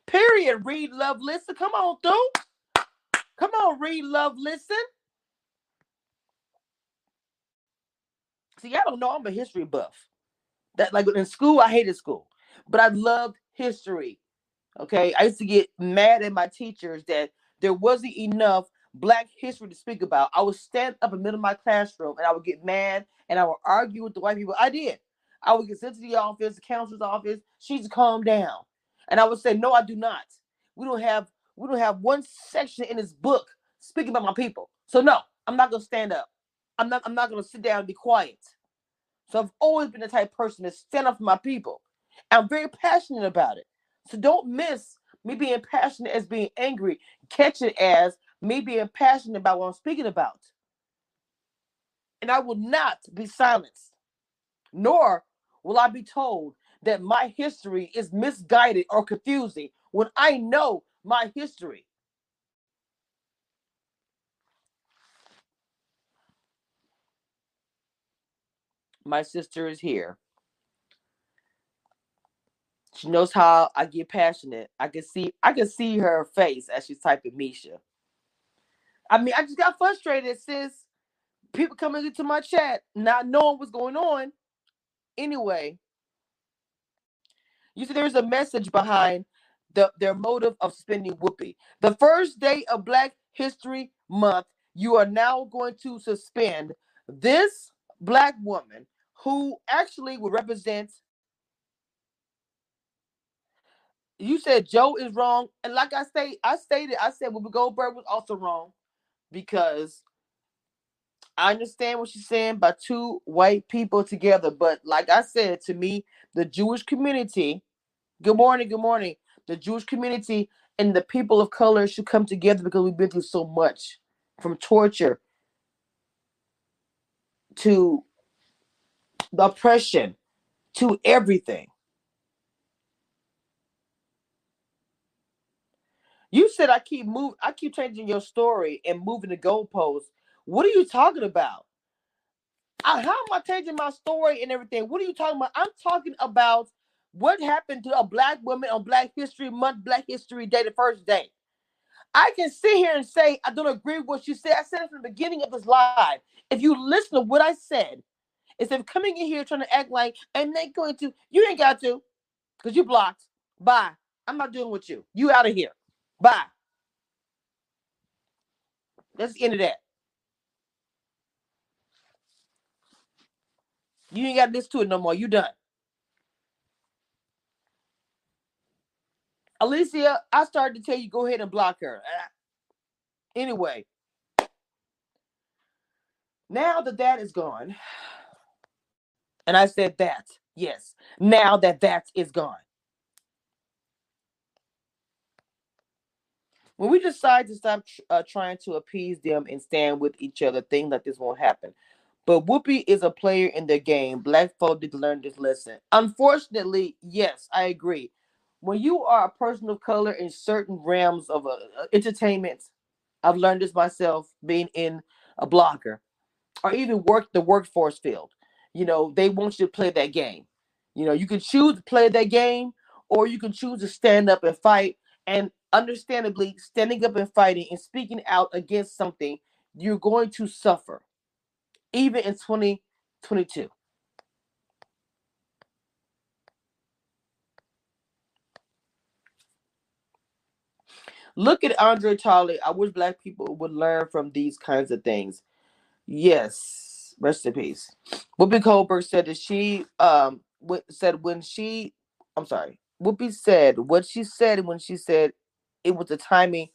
Period. Read, love, listen. Come on, through. Come on, read, love, listen. See, I don't know. I'm a history buff. That like in school, I hated school, but I loved history. Okay, I used to get mad at my teachers that there wasn't enough Black history to speak about. I would stand up in the middle of my classroom and I would get mad and I would argue with the white people. I did. I would get sent to the office, the counselor's office. She's calm down, and I would say, "No, I do not. We don't have we don't have one section in this book speaking about my people. So no, I'm not gonna stand up. I'm not I'm not gonna sit down and be quiet." So I've always been the type of person to stand up for my people. I'm very passionate about it. So don't miss me being passionate as being angry. Catch it as me being passionate about what I'm speaking about. And I will not be silenced, nor will I be told that my history is misguided or confusing when I know my history. My sister is here. She knows how I get passionate. I can see I can see her face as she's typing Misha. I mean, I just got frustrated since people coming into my chat not knowing what's going on. Anyway, you see, there's a message behind the, their motive of spending Whoopi. The first day of Black History Month, you are now going to suspend this black woman who actually would represent. You said Joe is wrong, and like I say, I stated, I said Whoopi Goldberg was also wrong because I understand what she's saying by two white people together, but like I said, to me, the Jewish community, good morning, good morning, the Jewish community and the people of color should come together because we've been through so much from torture to the oppression to everything. You said I keep moving, I keep changing your story and moving the goalposts. What are you talking about? I, how am I changing my story and everything? What are you talking about? I'm talking about what happened to a black woman on Black History Month, Black History Day, the first day. I can sit here and say I don't agree with what you said. I said it from the beginning of this live. If you listen to what I said, instead of coming in here trying to act like I'm not going to, you ain't got to, because you blocked. Bye. I'm not dealing with you. You out of here. Bye. That's the end of that. You ain't got this to it no more. You done. Alicia, I started to tell you go ahead and block her. Ah. Anyway, now that that is gone, and I said that, yes, now that that is gone. When we decide to stop uh, trying to appease them and stand with each other, things like this won't happen. But Whoopi is a player in the game. Black folk need to learn this lesson. Unfortunately, yes, I agree. When you are a person of color in certain realms of uh, entertainment, I've learned this myself being in a blogger or even work the workforce field. You know, they want you to play that game. You know, you can choose to play that game or you can choose to stand up and fight. And understandably, standing up and fighting and speaking out against something, you're going to suffer, even in 2022. Look at Andre Talley. I wish black people would learn from these kinds of things. Yes, rest in peace. Whoopi Goldberg said that she um w- said when she, I'm sorry, Whoopi said what she said when she said it was the timing,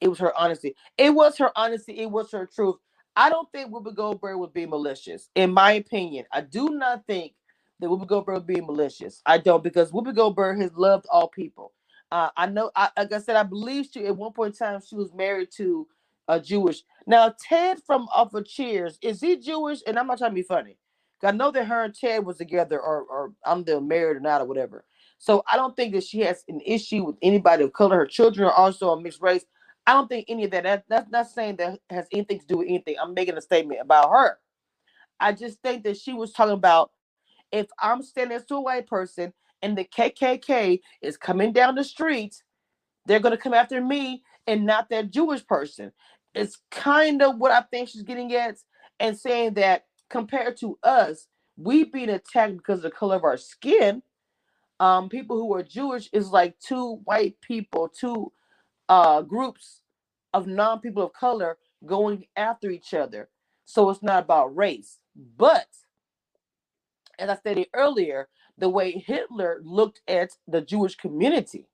it was her honesty. It was her honesty. It was her truth. I don't think Whoopi Goldberg would be malicious, in my opinion. I do not think that Whoopi Goldberg would be malicious. I don't because Whoopi Goldberg has loved all people. Uh, I know, I, like I said, I believe she at one point in time she was married to a Jewish. Now Ted from Off of Cheers is he Jewish? And I'm not trying to be funny. I know that her and Ted was together, or or I'm still married or not, or whatever. So I don't think that she has an issue with anybody of color. Her children are also a mixed race. I don't think any of that, that that's not saying that has anything to do with anything. I'm making a statement about her. I just think that she was talking about if I'm standing next to a white person and the KKK is coming down the street, they're going to come after me and not that Jewish person. It's kind of what I think she's getting at and saying that compared to us, we being attacked because of the color of our skin, um, people who are Jewish is like two white people, two uh, groups of non people of color going after each other. So it's not about race. But as I stated earlier, the way Hitler looked at the Jewish community,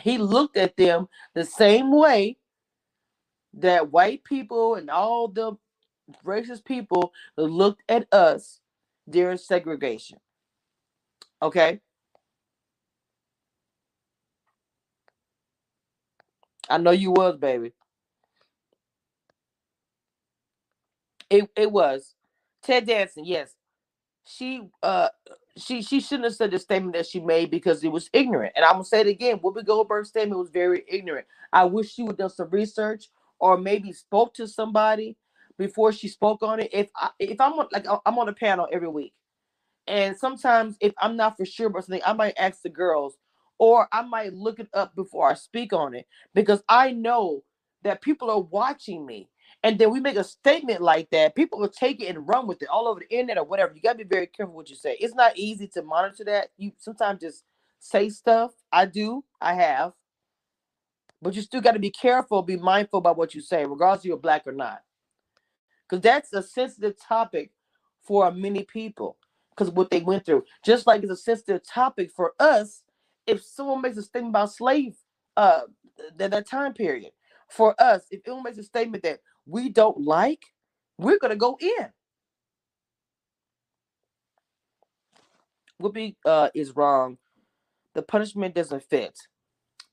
he looked at them the same way that white people and all the racist people looked at us during segregation. Okay. I know you was, baby. It it was. Ted Danson, yes. She uh she she shouldn't have said the statement that she made because it was ignorant. And I'm gonna say it again. Whoopi Goldberg's statement was very ignorant. I wish she would done some research or maybe spoke to somebody before she spoke on it. If I, if I'm on, like I'm on a panel every week, and sometimes if I'm not for sure about something, I might ask the girls, or I might look it up before I speak on it because I know that people are watching me. And then we make a statement like that, people will take it and run with it all over the internet or whatever. You gotta be very careful what you say. It's not easy to monitor that. You sometimes just say stuff. I do, I have. But you still got to be careful, be mindful about what you say, regardless if you're black or not. Because that's a sensitive topic for many people because what they went through. Just like it's a sensitive topic for us if someone makes a statement about slave uh that, that time period. For us, if anyone makes a statement that we don't like, we're gonna go in. Whoopi uh, is wrong. The punishment doesn't fit.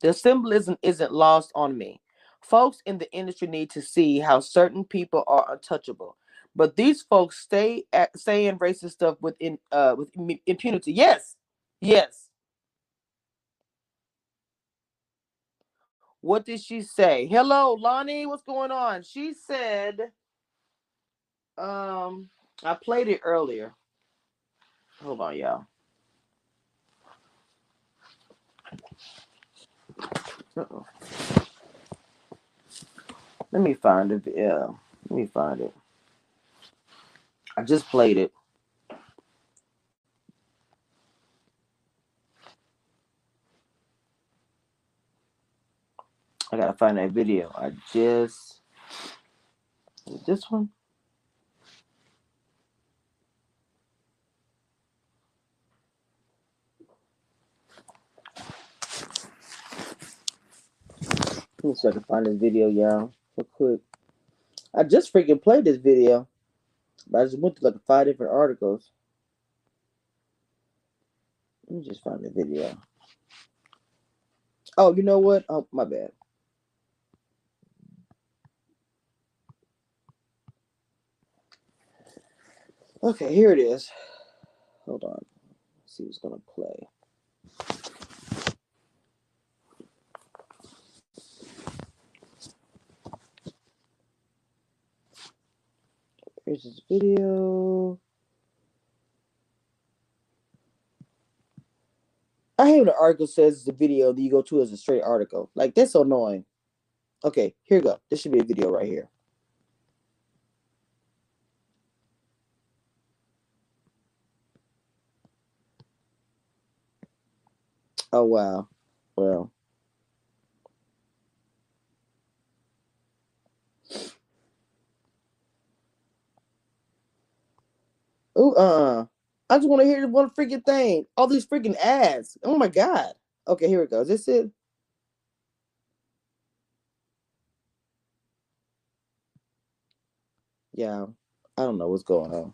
The symbolism isn't lost on me. Folks in the industry need to see how certain people are untouchable. But these folks stay at saying racist stuff with in, uh with impunity. Yes, yes. What did she say? Hello, Lonnie. What's going on? She said, um, I played it earlier. Hold on, y'all. Uh-oh. Let me find it. Yeah, let me find it. I just played it. I gotta find that video. I just this one. Let me see if I can find this video, y'all, real quick. I just freaking played this video, but I just went to like five different articles. Let me just find the video. Oh, you know what? Oh, my bad. Okay, here it is. Hold on. Let's see who's gonna play. Here's this video. I hate when the article says the video that you go to as a straight article. Like that's annoying. Okay, here you go. This should be a video right here. Oh wow. Well. Ooh, uh, I just want to hear one freaking thing. All these freaking ads. Oh my god. Okay, here it goes. This it. Yeah, I don't know what's going on.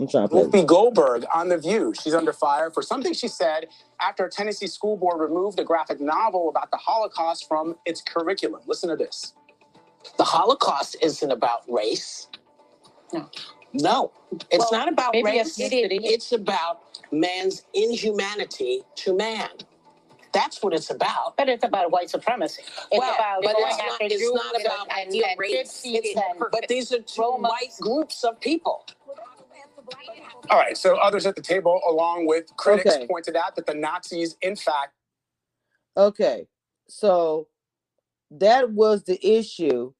I'm trying to. Whoopi Goldberg on The View. She's under fire for something she said after a Tennessee school board removed a graphic novel about the Holocaust from its curriculum. Listen to this. The Holocaust isn't about race. No. No, it's Well, not about race. ethnicity. It's about man's inhumanity to man. That's what it's about. But it's about white supremacy. It's Well, about but it's not, it's not about and, and race. gypsies It's- and but these are two Roma. white groups of people. All right, so others at the table, along with critics, Okay. pointed out that the Nazis, in fact, Okay, so that was the issue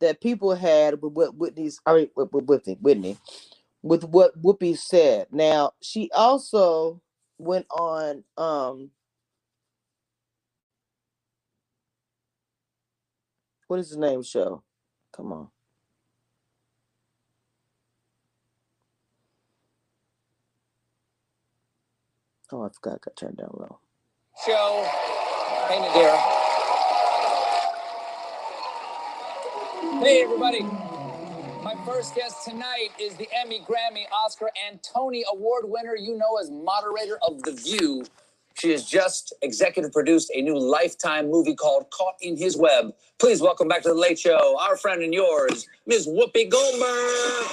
that people had with what Whitney's. I mean, with, with Whitney, Whitney, with what Whoopi said. Now she also went on. Um, what is the name show? Come on. Oh, I forgot. I got turned down low. show. Hey, Nadira. Hey, everybody. My first guest tonight is the Emmy, Grammy, Oscar, and Tony Award winner you know as moderator of The View. She has just executive produced a new Lifetime movie called Caught in His Web. Please welcome back to The Late Show, our friend and yours, Ms. Whoopi Goldberg.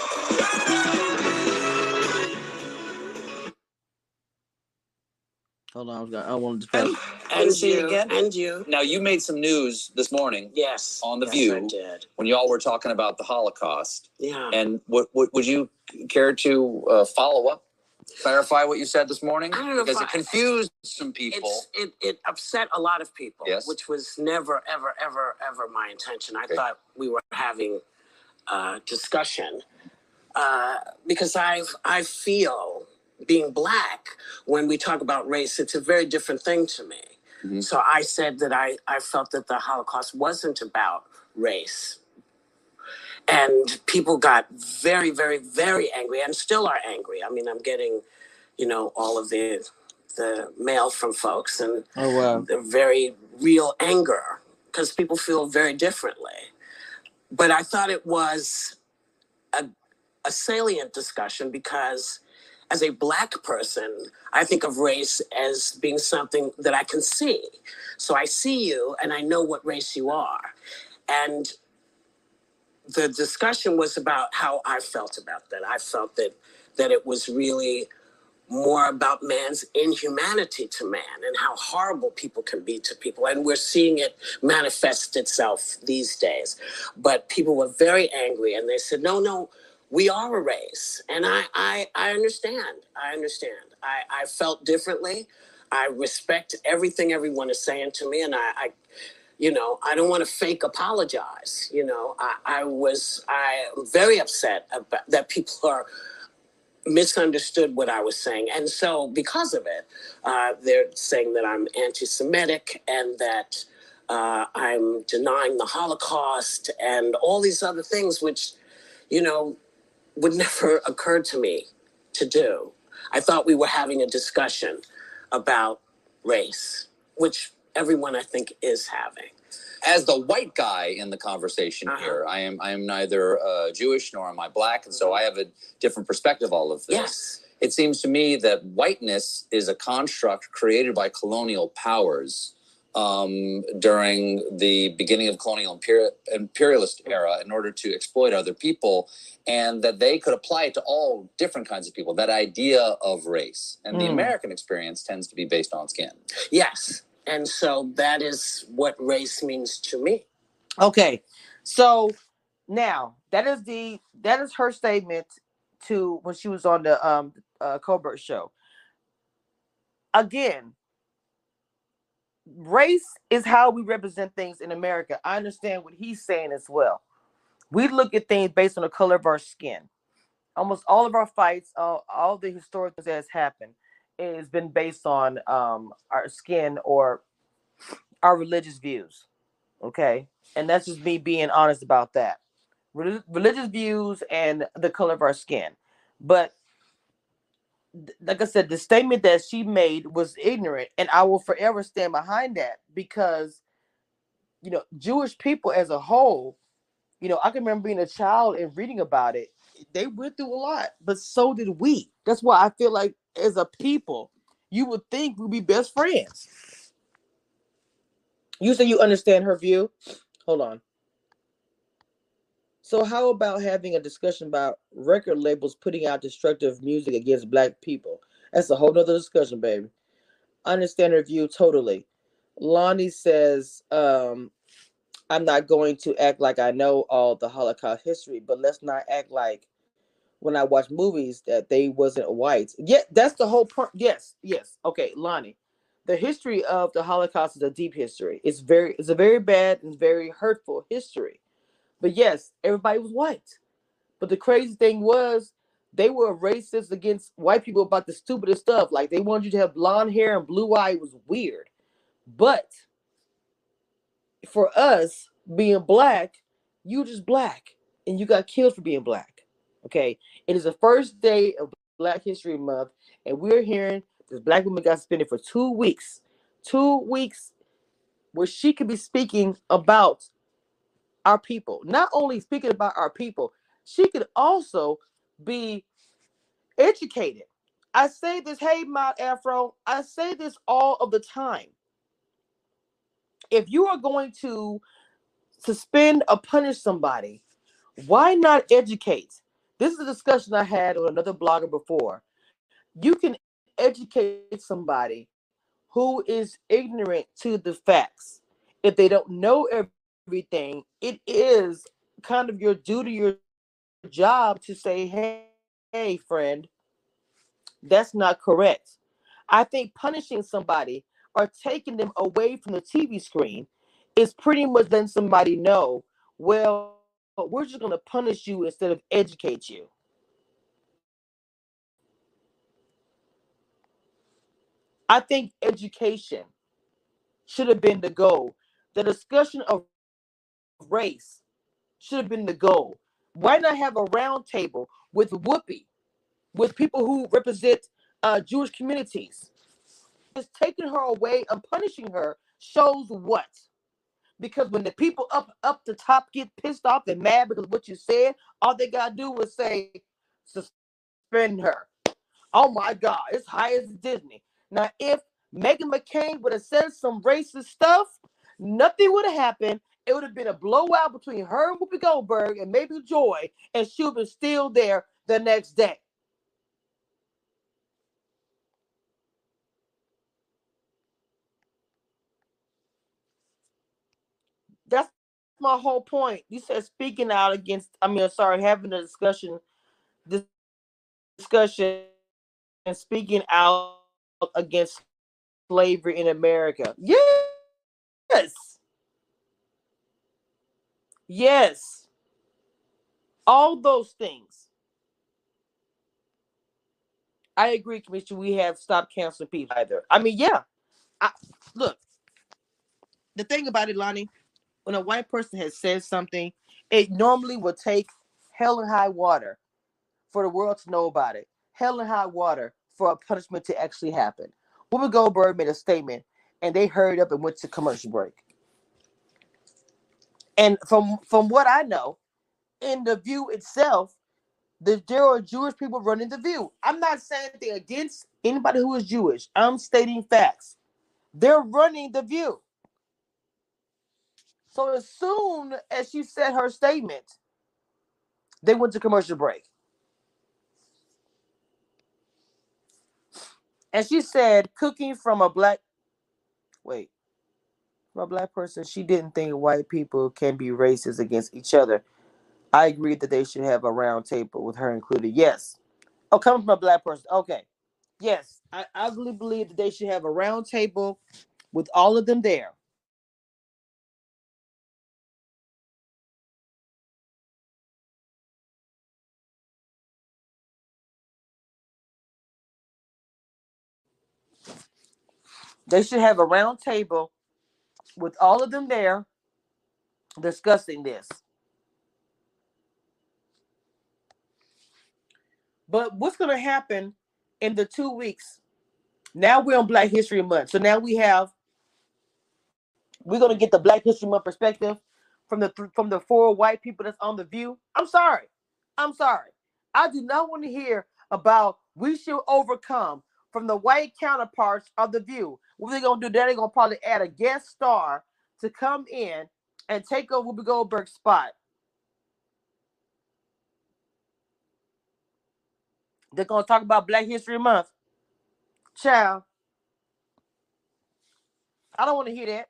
Hold on, I, was gonna, I wanted to. Press. And see you, again? and you. Now, you made some news this morning Yes. On The yes, View. I did. when y'all were talking about the Holocaust. Yeah. And what, what would you care to uh, follow up, clarify what you said this morning? I don't know if because I- it confused some people. It's, it, it upset a lot of people, Yes. which was never, ever, ever, ever my intention. I Okay. thought we were having a discussion uh, because I I feel being black when we talk about race, it's a very different thing to me. Mhm. So I said that I, I felt that the Holocaust wasn't about race. And people got very, very, very angry and still are angry. I mean, I'm getting, you know, all of the the mail from folks and Oh wow. the very real anger because people feel very differently. But I thought it was a, a salient discussion because as a black person, I think of race as being something that I can see. So I see you and I know what race you are. And the discussion was about how I felt about that. I felt that that it was really more about man's inhumanity to man and how horrible people can be to people. And we're seeing it manifest itself these days. But people were very angry and they said, no, no, we are a race. And I, I, I understand. I understand. I, I felt differently. I respect everything everyone is saying to me. And I, I you know, I don't want to fake apologize. You know, I, I was, I am very upset about that people are misunderstood what I was saying. And so, because of it, uh, they're saying that I'm anti Semitic and that uh, I'm denying the Holocaust and all these other things, which, you know, would never occur to me to do. I thought we were having a discussion about race, which everyone I think is having. As the white guy in the conversation Uh-huh. here, I am I am neither uh, Jewish nor am I black, and so I have a different perspective all of this. Yes. It seems to me that whiteness is a construct created by colonial powers um, during the beginning of colonial imperi- imperialist era in order to exploit other people, and that they could apply it to all different kinds of people. That idea of race and the Mm. American experience tends to be based on skin. Yes. And so that is what race means to me. Okay, so now that is the that is her statement to when she was on the um uh, Colbert show. Again, race is how we represent things in America. I understand what he's saying as well. We look at things based on the color of our skin. Almost all of our fights, all, all the historic things that has happened, has been based on um, our skin or our religious views. Okay, and that's just me being honest about that. Reli- religious views and the color of our skin. But like I said, the statement that she made was ignorant, and I will forever stand behind that because, you know, Jewish people as a whole, you know, I can remember being a child and reading about it. They went through a lot, but so did we. That's why I feel like as a people, you would think we'd be best friends. You say you understand her view. Hold on. So how about having a discussion about record labels putting out destructive music against black people? That's a whole nother discussion, baby. Understand her view totally. Lonnie says, um, I'm not going to act like I know all the Holocaust history, but let's not act like when I watch movies that they wasn't white. Yeah, that's the whole point. Yes, yes. Okay, Lonnie. The history of the Holocaust is a deep history. It's very it's a very bad and very hurtful history. But yes, everybody was white. But the crazy thing was they were racist against white people about the stupidest stuff. Like they wanted you to have blonde hair and blue eye it was weird. But for us being black, you just black and you got killed for being black. Okay. It is the first day of Black History Month, and we're hearing this black woman got suspended for two weeks. Two weeks where she could be speaking about our people. Not only speaking about our people, she could also be educated. I say this, hey, my Afro, I say this all of the time. If you are going to suspend or punish somebody, why not educate? This is a discussion I had with another blogger before. You can educate somebody who is ignorant to the facts. If they don't know everything, it is kind of your duty, your job to say, hey, hey, friend, that's not correct. I think punishing somebody or taking them away from the TV screen is pretty much letting somebody know, well, we're just going to punish you instead of educate you. I think education should have been the goal. The discussion of race should have been the goal. Why not have a round table with Whoopi, with people who represent uh, Jewish communities? Just taking her away and punishing her shows what? Because when the people up up the top get pissed off and mad because what you said, all they gotta do is say suspend her. Oh my God, it's high as Disney. Now, if Meghan McCain would have said some racist stuff, nothing would have happened. It would have been a blowout between her and Whoopi Goldberg and maybe Joy, and she would be still there the next day. That's my whole point. You said speaking out against, I mean, sorry, having a discussion, this discussion and speaking out against slavery in America. Yes. Yes. All those things. I agree, Commissioner. We have stopped canceling people either. I mean, yeah. I, look, the thing about it, Lonnie, when a white person has said something, it normally will take hell and high water for the world to know about it. Hell and high water for a punishment to actually happen. Whoopi Goldberg made a statement, and they hurried up and went to commercial break. And from from what I know, in the view itself, the, there are Jewish people running the view. I'm not saying anything against anybody who is Jewish. I'm stating facts. They're running the view. So as soon as she said her statement, they went to commercial break. And she said, cooking from a black wait, from a black person, she didn't think white people can be racist against each other. I agreed that they should have a round table with her included. Yes. Oh, coming from a black person. Okay. Yes. I, I believe that they should have a round table with all of them there. They should have a round table with all of them there discussing this. But what's going to happen in the two weeks. Now we're on Black History Month. So now we have we're gonna get the Black History Month perspective from the from the four white people that's on the view. I'm sorry. I'm sorry. I do not want to hear about we should overcome from the white counterparts of the view. What they're gonna do, they're gonna probably add a guest star to come in and take over Whoopi Goldberg's spot. They're gonna talk about Black History Month. Child. I don't want to hear that.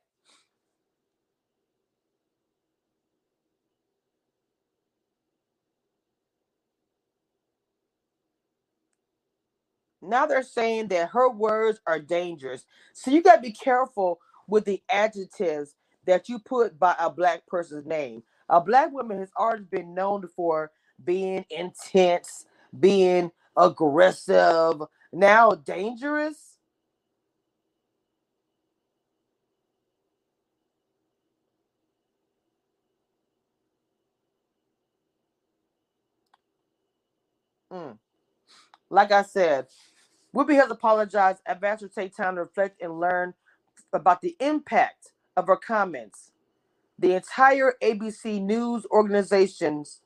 Now they're saying that her words are dangerous. So you got to be careful with the adjectives that you put by a black person's name. A black woman has always been known for being intense, being aggressive, now dangerous. Mm. Like I said, Whoopi has apologized. Advance take time to reflect and learn about the impact of her comments. The entire ABC News organizations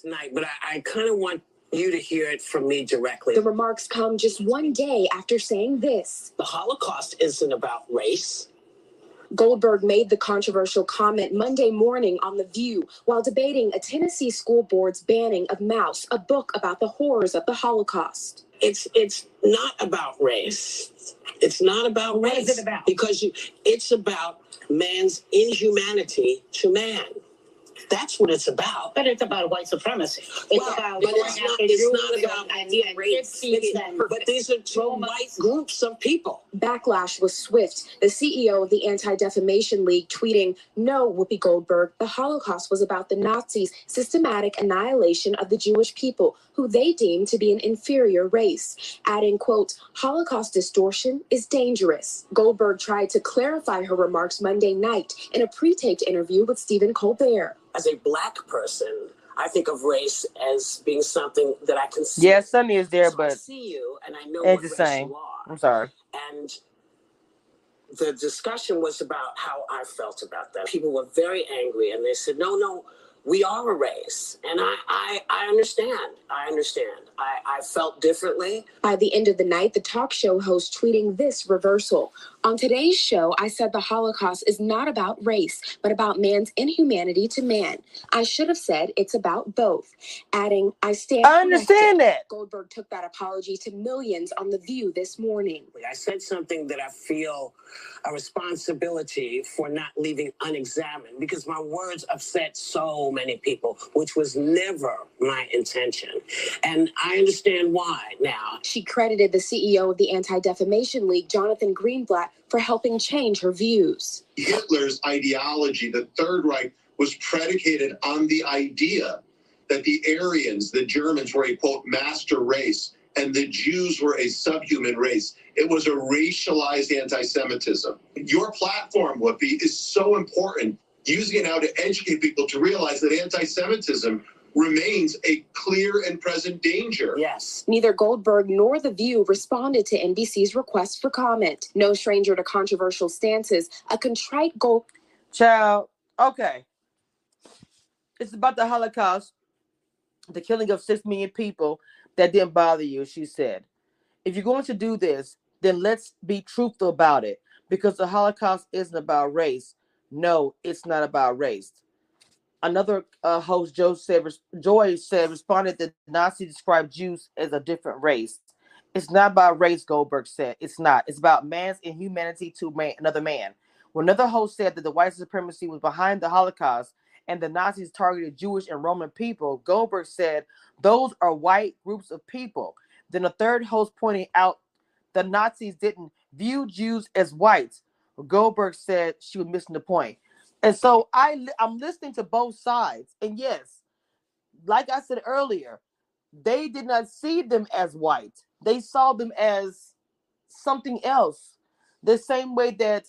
tonight, but I, I kind of want you to hear it from me directly. The remarks come just one day after saying this. The Holocaust isn't about race. Goldberg made the controversial comment Monday morning on The View while debating a Tennessee school board's banning of Maus, a book about the horrors of the Holocaust. It's it's not about race. It's not about race. is it about? Because you, it's about man's inhumanity to man. That's what it's about. But it's about white supremacy. It's Well, about going it's not, it's not about and race. But these are two Romans. white groups of people. Backlash was swift. The CEO of the Anti Defamation League tweeting, No, Whoopi Goldberg, the Holocaust was about the Nazis' systematic annihilation of the Jewish people, who they deemed to be an inferior race. Adding, quote, Holocaust distortion is dangerous. Goldberg tried to clarify her remarks Monday night in a pre taped interview with Stephen Colbert. As a black person, I think of race as being something that I can see. Yeah, Sunny is there, So I but see you and I know it's what the race same. you are. I'm sorry. And the discussion was about how I felt about that. People were very angry and they said, no, no, we are a race. And I, I, I understand. I understand. I, I felt differently. By the end of the night, the talk show host tweeting this reversal. On today's show, I said the Holocaust is not about race, but about man's inhumanity to man. I should have said it's about both. Adding, I stand. I understand corrected." that. Goldberg took that apology to millions on The View this morning. I said something that I feel a responsibility for not leaving unexamined because my words upset so many people, which was never my intention. And I understand why now. She credited the CEO of the Anti Defamation League, Jonathan Greenblatt, for helping change her views. Hitler's ideology, the Third Reich, was predicated on the idea that the Aryans, the Germans, were a quote master race and the Jews were a subhuman race. It was a racialized anti Semitism. Your platform, Whoopi, is so important, using it now to educate people to realize that anti Semitism remains a clear and present danger. Yes. Neither Goldberg nor The View responded to NBC's request for comment. No stranger to controversial stances, a contrite Gold. Child, okay. It's about the Holocaust, the killing of six million people that didn't bother you, she said. If you're going to do this, then let's be truthful about it because the Holocaust isn't about race. No, it's not about race. Another uh, host, Joe said, Joy said, responded that Nazi described Jews as a different race. It's not about race, Goldberg said. It's not. It's about man's inhumanity to man, another man. When another host said that the white supremacy was behind the Holocaust and the Nazis targeted Jewish and Roman people, Goldberg said those are white groups of people. Then a third host pointing out the Nazis didn't view Jews as whites. Goldberg said she was missing the point. And so I I'm listening to both sides. And yes, like I said earlier, they did not see them as white. They saw them as something else. The same way that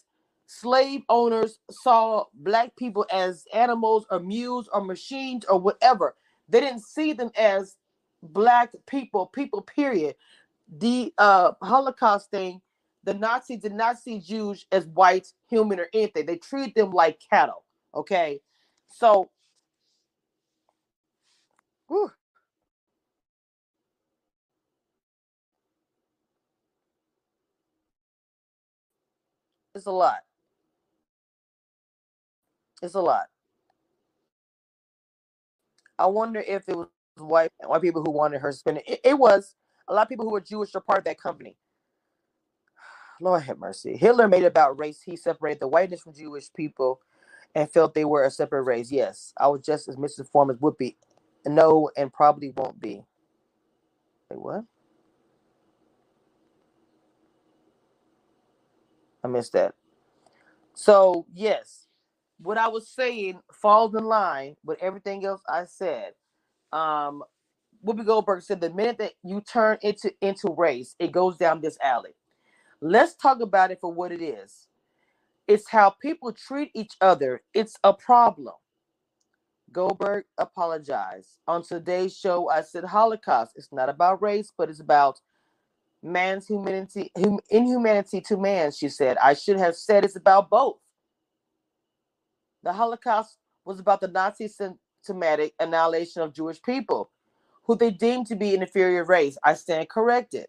slave owners saw black people as animals or mules or machines or whatever. They didn't see them as black people, people, period. The uh, Holocaust thing, the Nazis did not see Jews as white, human, or anything. They treated them like cattle. Okay. So, whew. it's a lot. It's a lot. I wonder if it was white white people who wanted her spending. It, it was a lot of people who were Jewish are part of that company. Lord have mercy. Hitler made it about race. He separated the whiteness from Jewish people and felt they were a separate race. Yes, I was just as misinformed as would be. No, and probably won't be. Wait, what? I missed that. So, yes, what I was saying falls in line with everything else I said. Um, Whoopi Goldberg said the minute that you turn into into race, it goes down this alley. Let's talk about it for what it is. It's how people treat each other. It's a problem. Goldberg apologized. On today's show, I said Holocaust. It's not about race, but it's about man's humanity, hum, inhumanity to man, she said. I should have said it's about both. The Holocaust was about the Nazi systematic annihilation of Jewish people, who they deemed to be an inferior race. I stand corrected.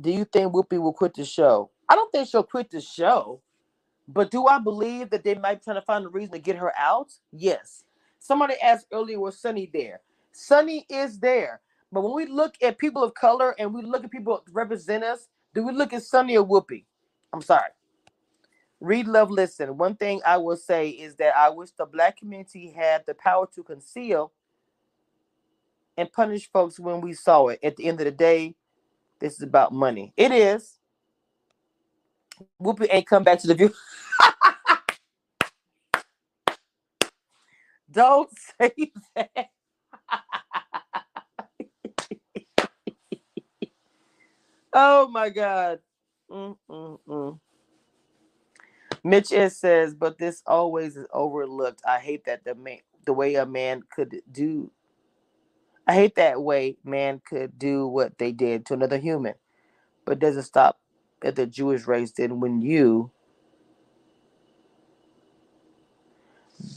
Do you think Whoopi will quit the show? I don't think she'll quit the show, but do I believe that they might trying to find a reason to get her out? Yes. Somebody asked earlier, was Sunny there? Sunny is there. But when we look at people of color and we look at people represent us, do we look at Sunny or Whoopi? I'm sorry. Read, love, listen. One thing I will say is that I wish the black community had the power to conceal and punish folks when we saw it. At the end of the day, this is about money. It is. Whoopi ain't come back to the view. Don't say that. oh my God. Mm-mm-mm. Mitch S says, but this always is overlooked. I hate that the man, the way a man could do. I hate that way man could do what they did to another human, but doesn't stop at the Jewish race. Then when you,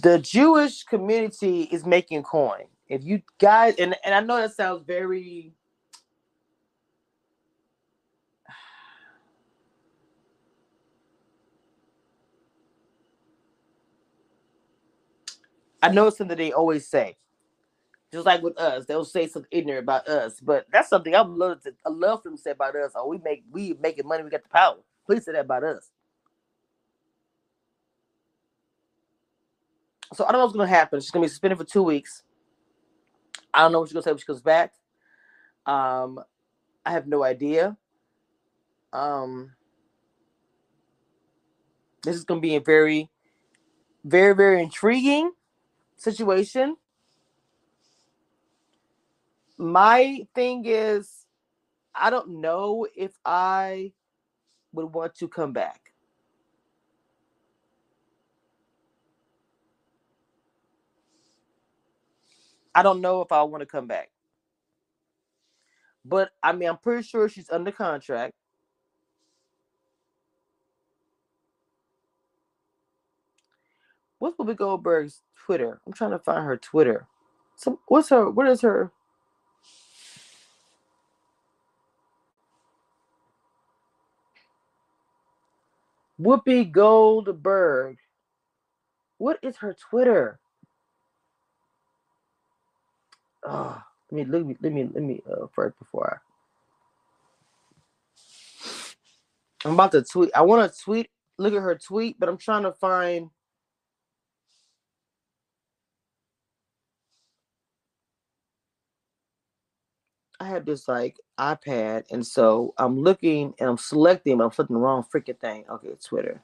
the Jewish community is making coin. If you guys, and and I know that sounds very I know it's something they always say. Just like with us, they'll say something ignorant about us, but that's something I love. To, I love them to say about us. Oh, we make we making money. We got the power. Please say that about us. So I don't know what's gonna happen. She's gonna be suspended for two weeks. I don't know what she's gonna say when she comes back. Um, I have no idea. Um, this is gonna be a very, very, very intriguing situation. My thing is, I don't know if I would want to come back. I don't know if I want to come back. But I mean, I'm pretty sure she's under contract. What's Whoopi Goldberg's Twitter? I'm trying to find her Twitter. So what's her? What is her? Whoopi Goldberg. What is her Twitter? Oh, let me let me let me let me uh, first before I. I'm about to tweet. I want to tweet. Look at her tweet, but I'm trying to find. I have this like iPad, and so I'm looking and I'm selecting, but I'm selecting the wrong freaking thing. Okay, Twitter.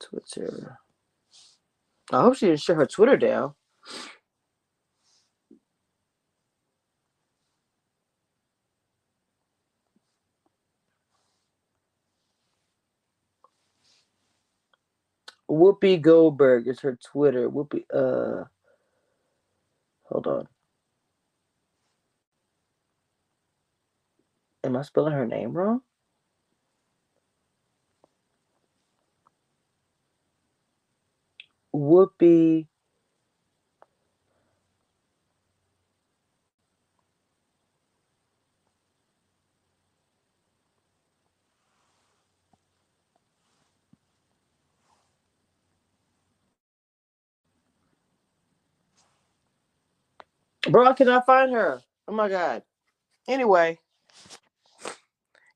Twitter. I hope she didn't shut her Twitter down. Whoopi Goldberg is her Twitter. Whoopi. Uh, hold on. Am I spelling her name wrong? Whoopi. Bro, can I cannot find her. Oh my god. Anyway,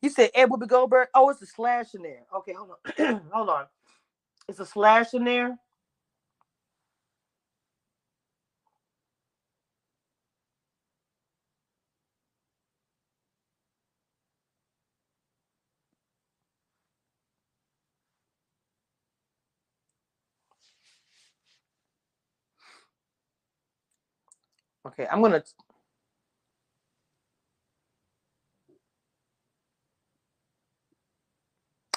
you said Ed Whoopi Goldberg. Oh, it's a slash in there. Okay, hold on. hold on. It's a slash in there. Okay, I'm gonna.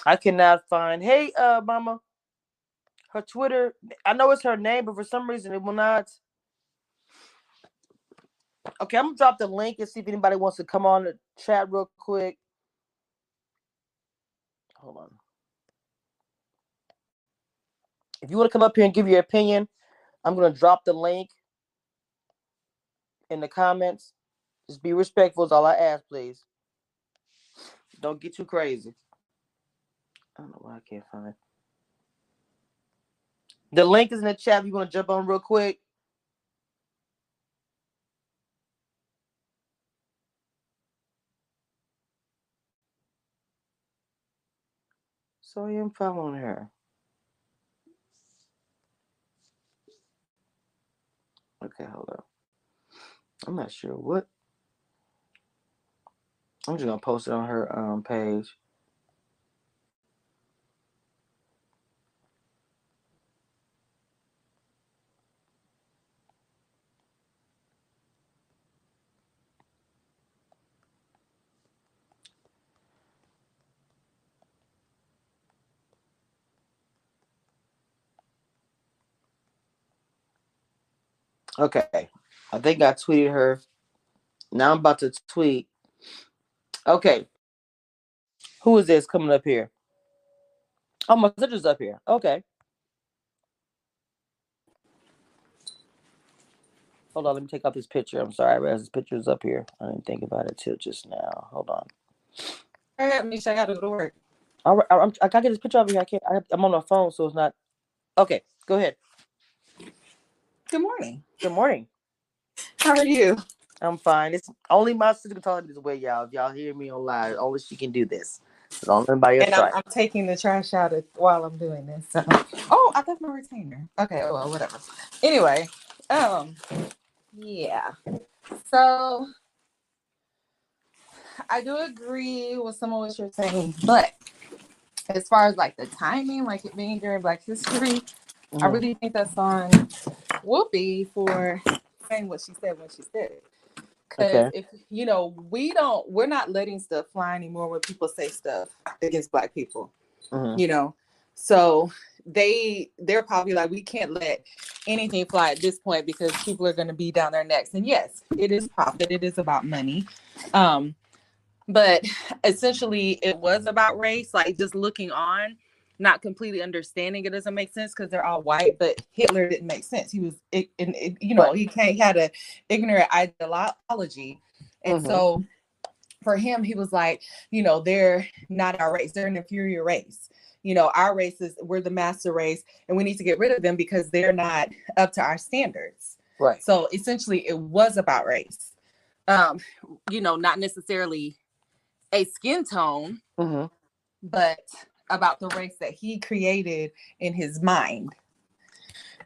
I cannot find. Hey, uh, Mama. Her Twitter. I know it's her name, but for some reason it will not. Okay, I'm gonna drop the link and see if anybody wants to come on the chat real quick. Hold on. If you want to come up here and give your opinion, I'm gonna drop the link in the comments. Just be respectful is all I ask, please. Don't get too crazy. I don't know why I can't find it. The link is in the chat. If you want to jump on real quick. So I am following her. Okay, hold up. I'm not sure what. I'm just gonna post it on her um page. Okay. I think I tweeted her. Now I'm about to tweet. Okay. Who is this coming up here? Oh, my sister's up here. Okay. Hold on, let me take off this picture. I'm sorry, I realized this picture is up here. I didn't think about it till just now. Hold on. I got me. I got to go to work. All right, I'm, I gotta get this picture over here. I can't. I, I'm on my phone, so it's not. Okay, go ahead. Good morning. Good morning. How are you? I'm fine. It's only my sister can talk this way, y'all. If y'all hear me on live, only she can do this. Don't anybody else And. I'm, I'm taking the trash out of, while I'm doing this. So. Oh, I left my retainer. Okay, well, whatever. Anyway, um, yeah. So I do agree with some of what you're saying, but as far as like the timing, like it being during Black History, I Mhm. really think that's on Whoopi for saying what she said when she said it. Because Okay. if you know, we don't, we're not letting stuff fly anymore when people say stuff against Black people. Mhm. You know, so they they're probably like, we can't let anything fly at this point because people are going to be down their necks. And yes, it is profit. It is about money. Um, but essentially, it was about race. Like just looking on not completely understanding it doesn't make sense because they're all white, but Hitler didn't make sense. He was, it, and it, you know, he can't, he had a ignorant ideology, and Mhm. so for him, he was like, you know, they're not our race; they're an inferior race. You know, our race is we're the master race, and we need to get rid of them because they're not up to our standards. Right. So essentially, it was about race. Um, you know, not necessarily a skin tone, hmm but about the race that he created in his mind.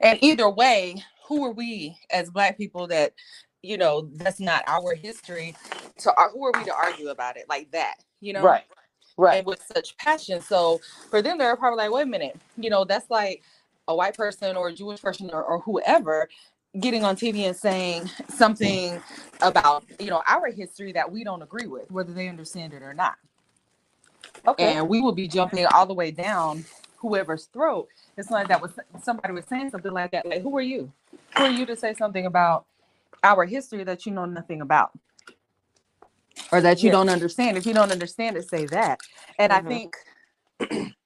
And either way, who are we as black people that, you know, that's not our history to ar- who are we to argue about it like that, you know? Right. Right. And with such passion. So for them, they're probably like, wait a minute, you know, that's like a white person or a Jewish person or, or whoever getting on TV and saying something about, you know, our history that we don't agree with, whether they understand it or not Okay. and we will be jumping all the way down whoever's throat. It's like that was somebody was saying something like that. Like, who are you? Who are you to say something about our history that you know nothing about? Or that you Yeah. don't understand. If you don't understand it, say that. And Mhm. I think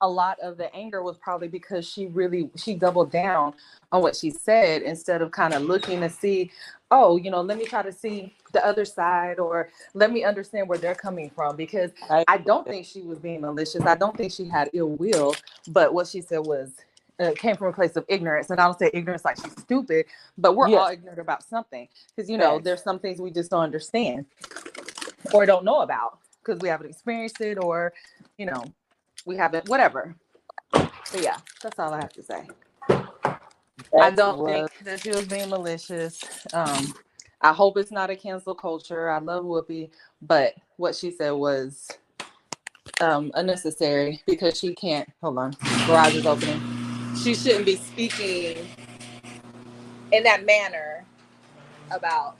a lot of the anger was probably because she really she doubled down on what she said instead of kind of looking to see oh you know let me try to see the other side or let me understand where they're coming from because I- i don't think she was being malicious. I don't think she had ill will but what she said was uh, came from a place of ignorance and i don't say ignorance like she's stupid but we're all ignorant about something because you know there's some things we just don't understand or don't know about because we haven't experienced it or you know we haven't whatever. But yeah that's all i have to say. I don't think that she was being malicious um i hope it's not a cancel culture. I love whoopi but what she said was um unnecessary because she can't hold on garage is opening. She shouldn't be speaking in that manner about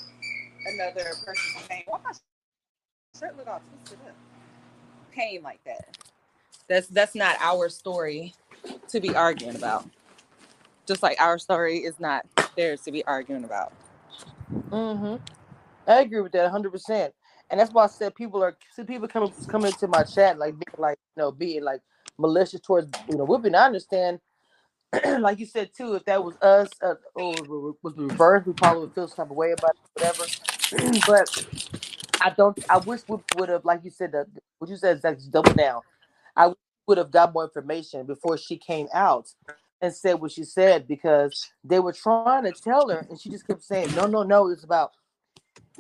another person's pain why my shirt look all twisted up? Pain like that. That's that's not our story to be arguing about. Just like our story is not theirs to be arguing about hmm I agree with that 100. percent And that's why I said people are see people coming coming into my chat like being like you know being like malicious towards you know Whoopi. And I understand, like you said too, if that was us uh, or was was reversed, we probably would feel some type of way about it, whatever. but I don't. I wish we would have, like you said, the, what you said is double down. I would have got more information before she came out and said what she said because they were trying to tell her, and she just kept saying, "No, no, no, it's about."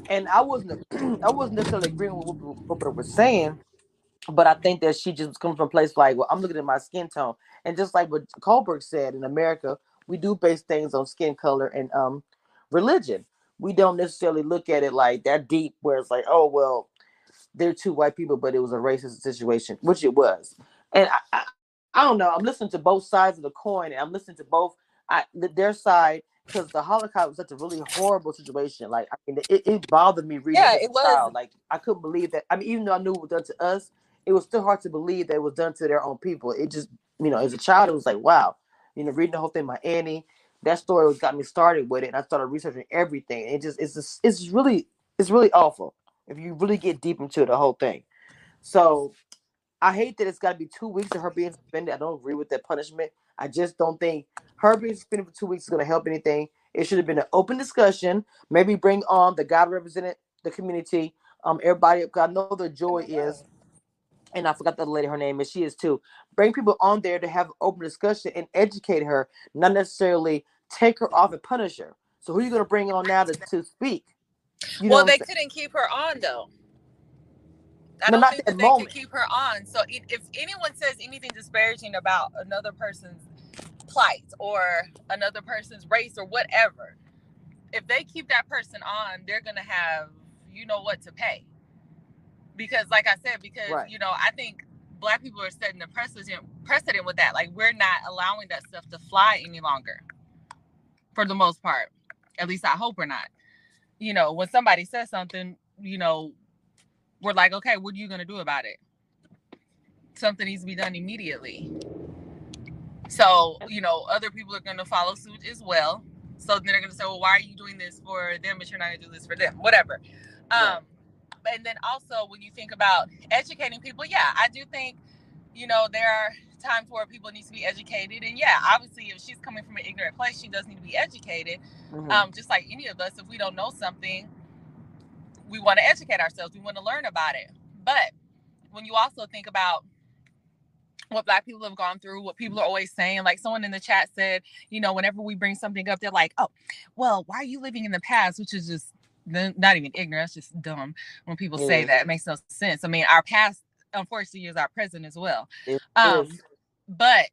And I wasn't, I wasn't necessarily agreeing with what, they were saying, but I think that she just comes from a place like, well, I'm looking at my skin tone, and just like what Goldberg said, in America, we do base things on skin color and um religion. We don't necessarily look at it like that deep, where it's like, oh well, they're two white people, but it was a racist situation, which it was. And I, I, don't know. I'm listening to both sides of the coin, and I'm listening to both I, th- their side because the Holocaust was such a really horrible situation. Like, I mean, it, it bothered me reading Yeah, as a it was. child. Like, I couldn't believe that. I mean, even though I knew it was done to us, it was still hard to believe that it was done to their own people. It just, you know, as a child, it was like, wow. You know, reading the whole thing by Annie, that story was got me started with it, and I started researching everything. It just, it's just, it's really, it's really awful if you really get deep into the whole thing. So I hate that it's got to be two weeks of her being suspended. I don't agree with that punishment. I just don't think her being suspended for two weeks is going to help anything. It should have been an open discussion. Maybe bring on the guy represented the community. Um, everybody. I know the joy is, and I forgot the lady. Her name is. She is too. Bring people on there to have an open discussion and educate her, not necessarily take her off and punish her. So who are you going to bring on now to, to speak? You know well they couldn't keep her on though I don't not think that they moment. could keep her on. So i- if anyone says anything disparaging about another person's plight or another person's race or whatever, if they keep that person on, they're gonna have you know what to pay. Because, like I said, because Right. you know, I think black people are setting the precedent precedent with that. Like we're not allowing that stuff to fly any longer, for the most part. At least I hope we're not. You know, when somebody says something, you know, we're like, okay, what are you gonna do about it? Something needs to be done immediately. So, you know, other people are gonna follow suit as well. So then they're gonna say, well, why are you doing this for them, but you're not gonna do this for them? Whatever. Right. Um, and then also when you think about educating people, yeah, I do think, you know, there are times where people need to be educated. And yeah, obviously if she's coming from an ignorant place, she does need to be educated Mhm. um, just like any of us, if we don't know something, we want to educate ourselves. We want to learn about it. But when you also think about what Black people have gone through, what people are always saying, like someone in the chat said, you know, whenever we bring something up, they're like, "Oh, well, why are you living in the past?" Which is just not even ignorant. It's just dumb when people say that. It makes no sense. I mean, our past, unfortunately, is our present as well. Um, but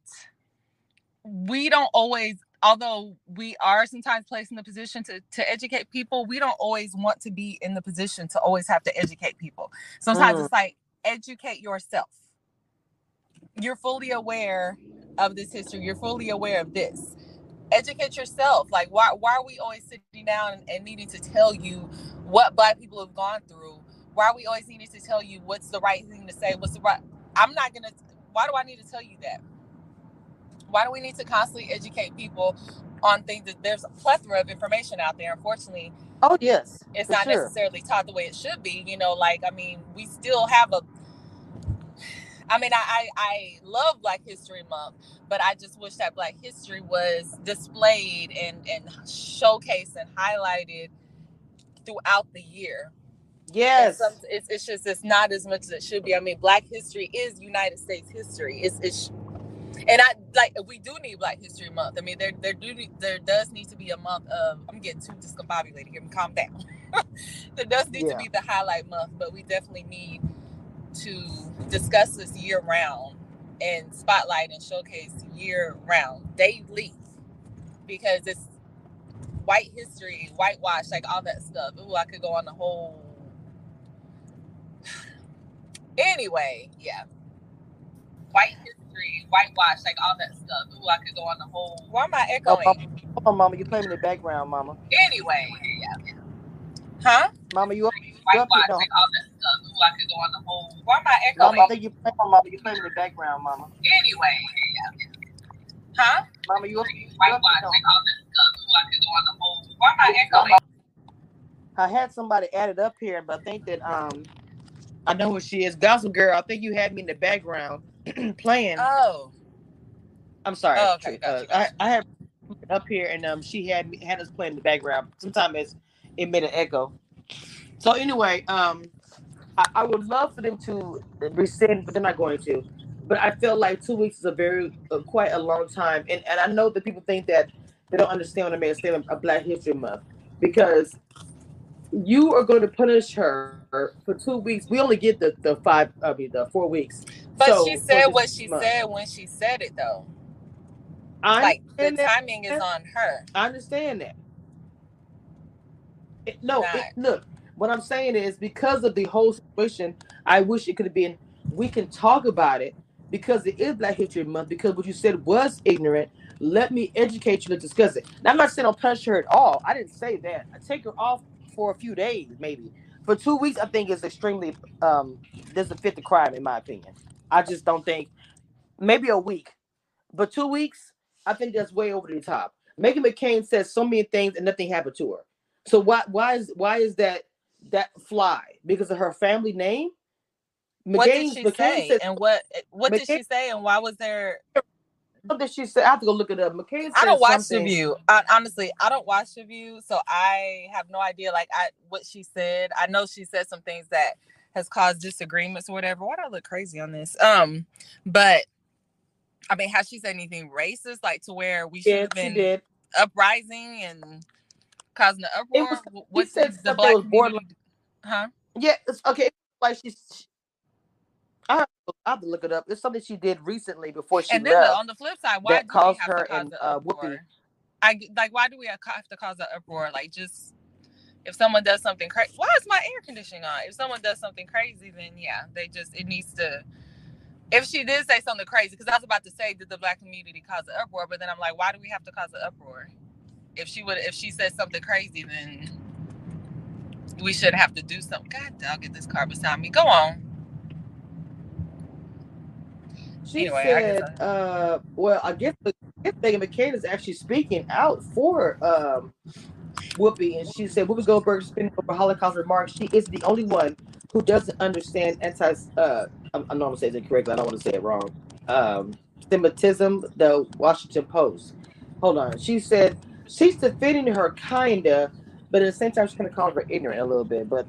we don't always although we are sometimes placed in the position to, to educate people we don't always want to be in the position to always have to educate people. Sometimes Mm. it's like educate yourself. You're fully aware of this history. You're fully aware of this. Educate yourself. Like why, why are we always sitting down and, and needing to tell you what black people have gone through? Why are we always needing to tell you what's the right thing to say? What's the right i'm not gonna why do i need to tell you that Why do we need to constantly educate people on things that there's a plethora of information out there? Unfortunately, Oh yes, it's not sure. necessarily taught the way it should be. You know, like I mean, we still have a. I mean, I, I I love Black History Month, but I just wish that Black History was displayed and and showcased and highlighted throughout the year. Yes. some, it's, it's just it's not as much as it should be. I mean, Black history is United States history. It's it's and I like we do need Black History Month. I mean, there there do there does need to be a month of. I'm getting too discombobulated here. Calm down. there does need Yeah. to be the highlight month, but we definitely need to discuss this year round and spotlight and showcase year round daily because it's white history, whitewash, like all that stuff. Ooh, I could go on the whole. Anyway, yeah. White history, whitewash, like all that stuff. Ooh, I could go on the whole. Why am I Oh, echoing? mama, hold mama. You playing in the background, mama. Anyway, yeah. Huh? Mama, you up? Whitewash, no. like all that stuff. Ooh, I could go on the whole. Why am I Mama, I think you playing. Mama, you playing in the background, mama. Anyway, yeah. Huh? Mama, you up? Whitewash, no. like all that stuff. Ooh, I could go on the whole. Why am I echoing? I had somebody added up here, but I think that um, I know who she is. Gospel girl. I think you had me in the background playing. Oh. I'm sorry. Oh, okay, uh, gotcha, I, gotcha. I had up here, and um, she had me had us playing in the background. Sometimes it's, it made an echo. So anyway, um, I, I would love for them to rescind, but they're not going to. But I feel like two weeks is a very uh, quite a long time, and and I know that people think that they don't understand what I mean. A Black History Month because you are going to punish her for two weeks. We only get the the five, I mean the four weeks. But So, she said what she month. said when she said it, though. I Like the that. timing is on her. I understand that. It- no, it, look, what I'm saying is because of the whole situation, I wish it could have been. We can talk about it because it is Black History Month. Because what you said was ignorant. Let me educate you to discuss it. Now, I'm not saying I'll punish her at all. I didn't say that. I take her off for a few days, maybe. For two weeks, I think is extremely um doesn't fit the crime, in my opinion. I just don't think maybe a week, but two weeks, I think that's way over the top. Meghan McCain says so many things and nothing happened to her. So why why is why is that that fly? Because of her family name? What did McCain- she McCain say? said And what what did she say? And why was there? something she said. I have to go look it up. McCain I don't watch the View. I, honestly, I don't watch the View, so I have no idea. Like I what she said. I know she said some things that has caused disagreements or whatever. Why do I look crazy on this? Um, but I mean, has she said anything racist, like to where we should Yeah, have been did. uprising and causing the It uproar? was- Wh- she What said the black was borderline- Huh? Yeah, it's okay. Like she's I have, to, I have to look it up. It's something she did recently before she and then the, left. on the flip side, why that do we have her to cause and, the uh, uproar? Whoopi- I like why do we have to cause an uproar? Like just if someone does something crazy, why is my air conditioning on? If someone does something crazy, then yeah, they just it needs to. If she did say something crazy, because I was about to say, did the black community cause an uproar? But then I'm like, why do we have to cause an uproar? If she would, if she said something crazy, then we shouldn't have to do something. God, I'll get this car beside me. Go on. She Anyway, I said, uh, well, I guess, I guess Meghan McCain is actually speaking out for um, Whoopi, and she said Whoopi Goldberg spinning over Holocaust remarks. She is the only one who doesn't understand anti. Uh, I'm, I'm not gonna say it correctly. I don't want to say it wrong. Um, Semitism. The Washington Post. Hold on. She said she's defending her kinda, but at the same time she's gonna call her ignorant a little bit. But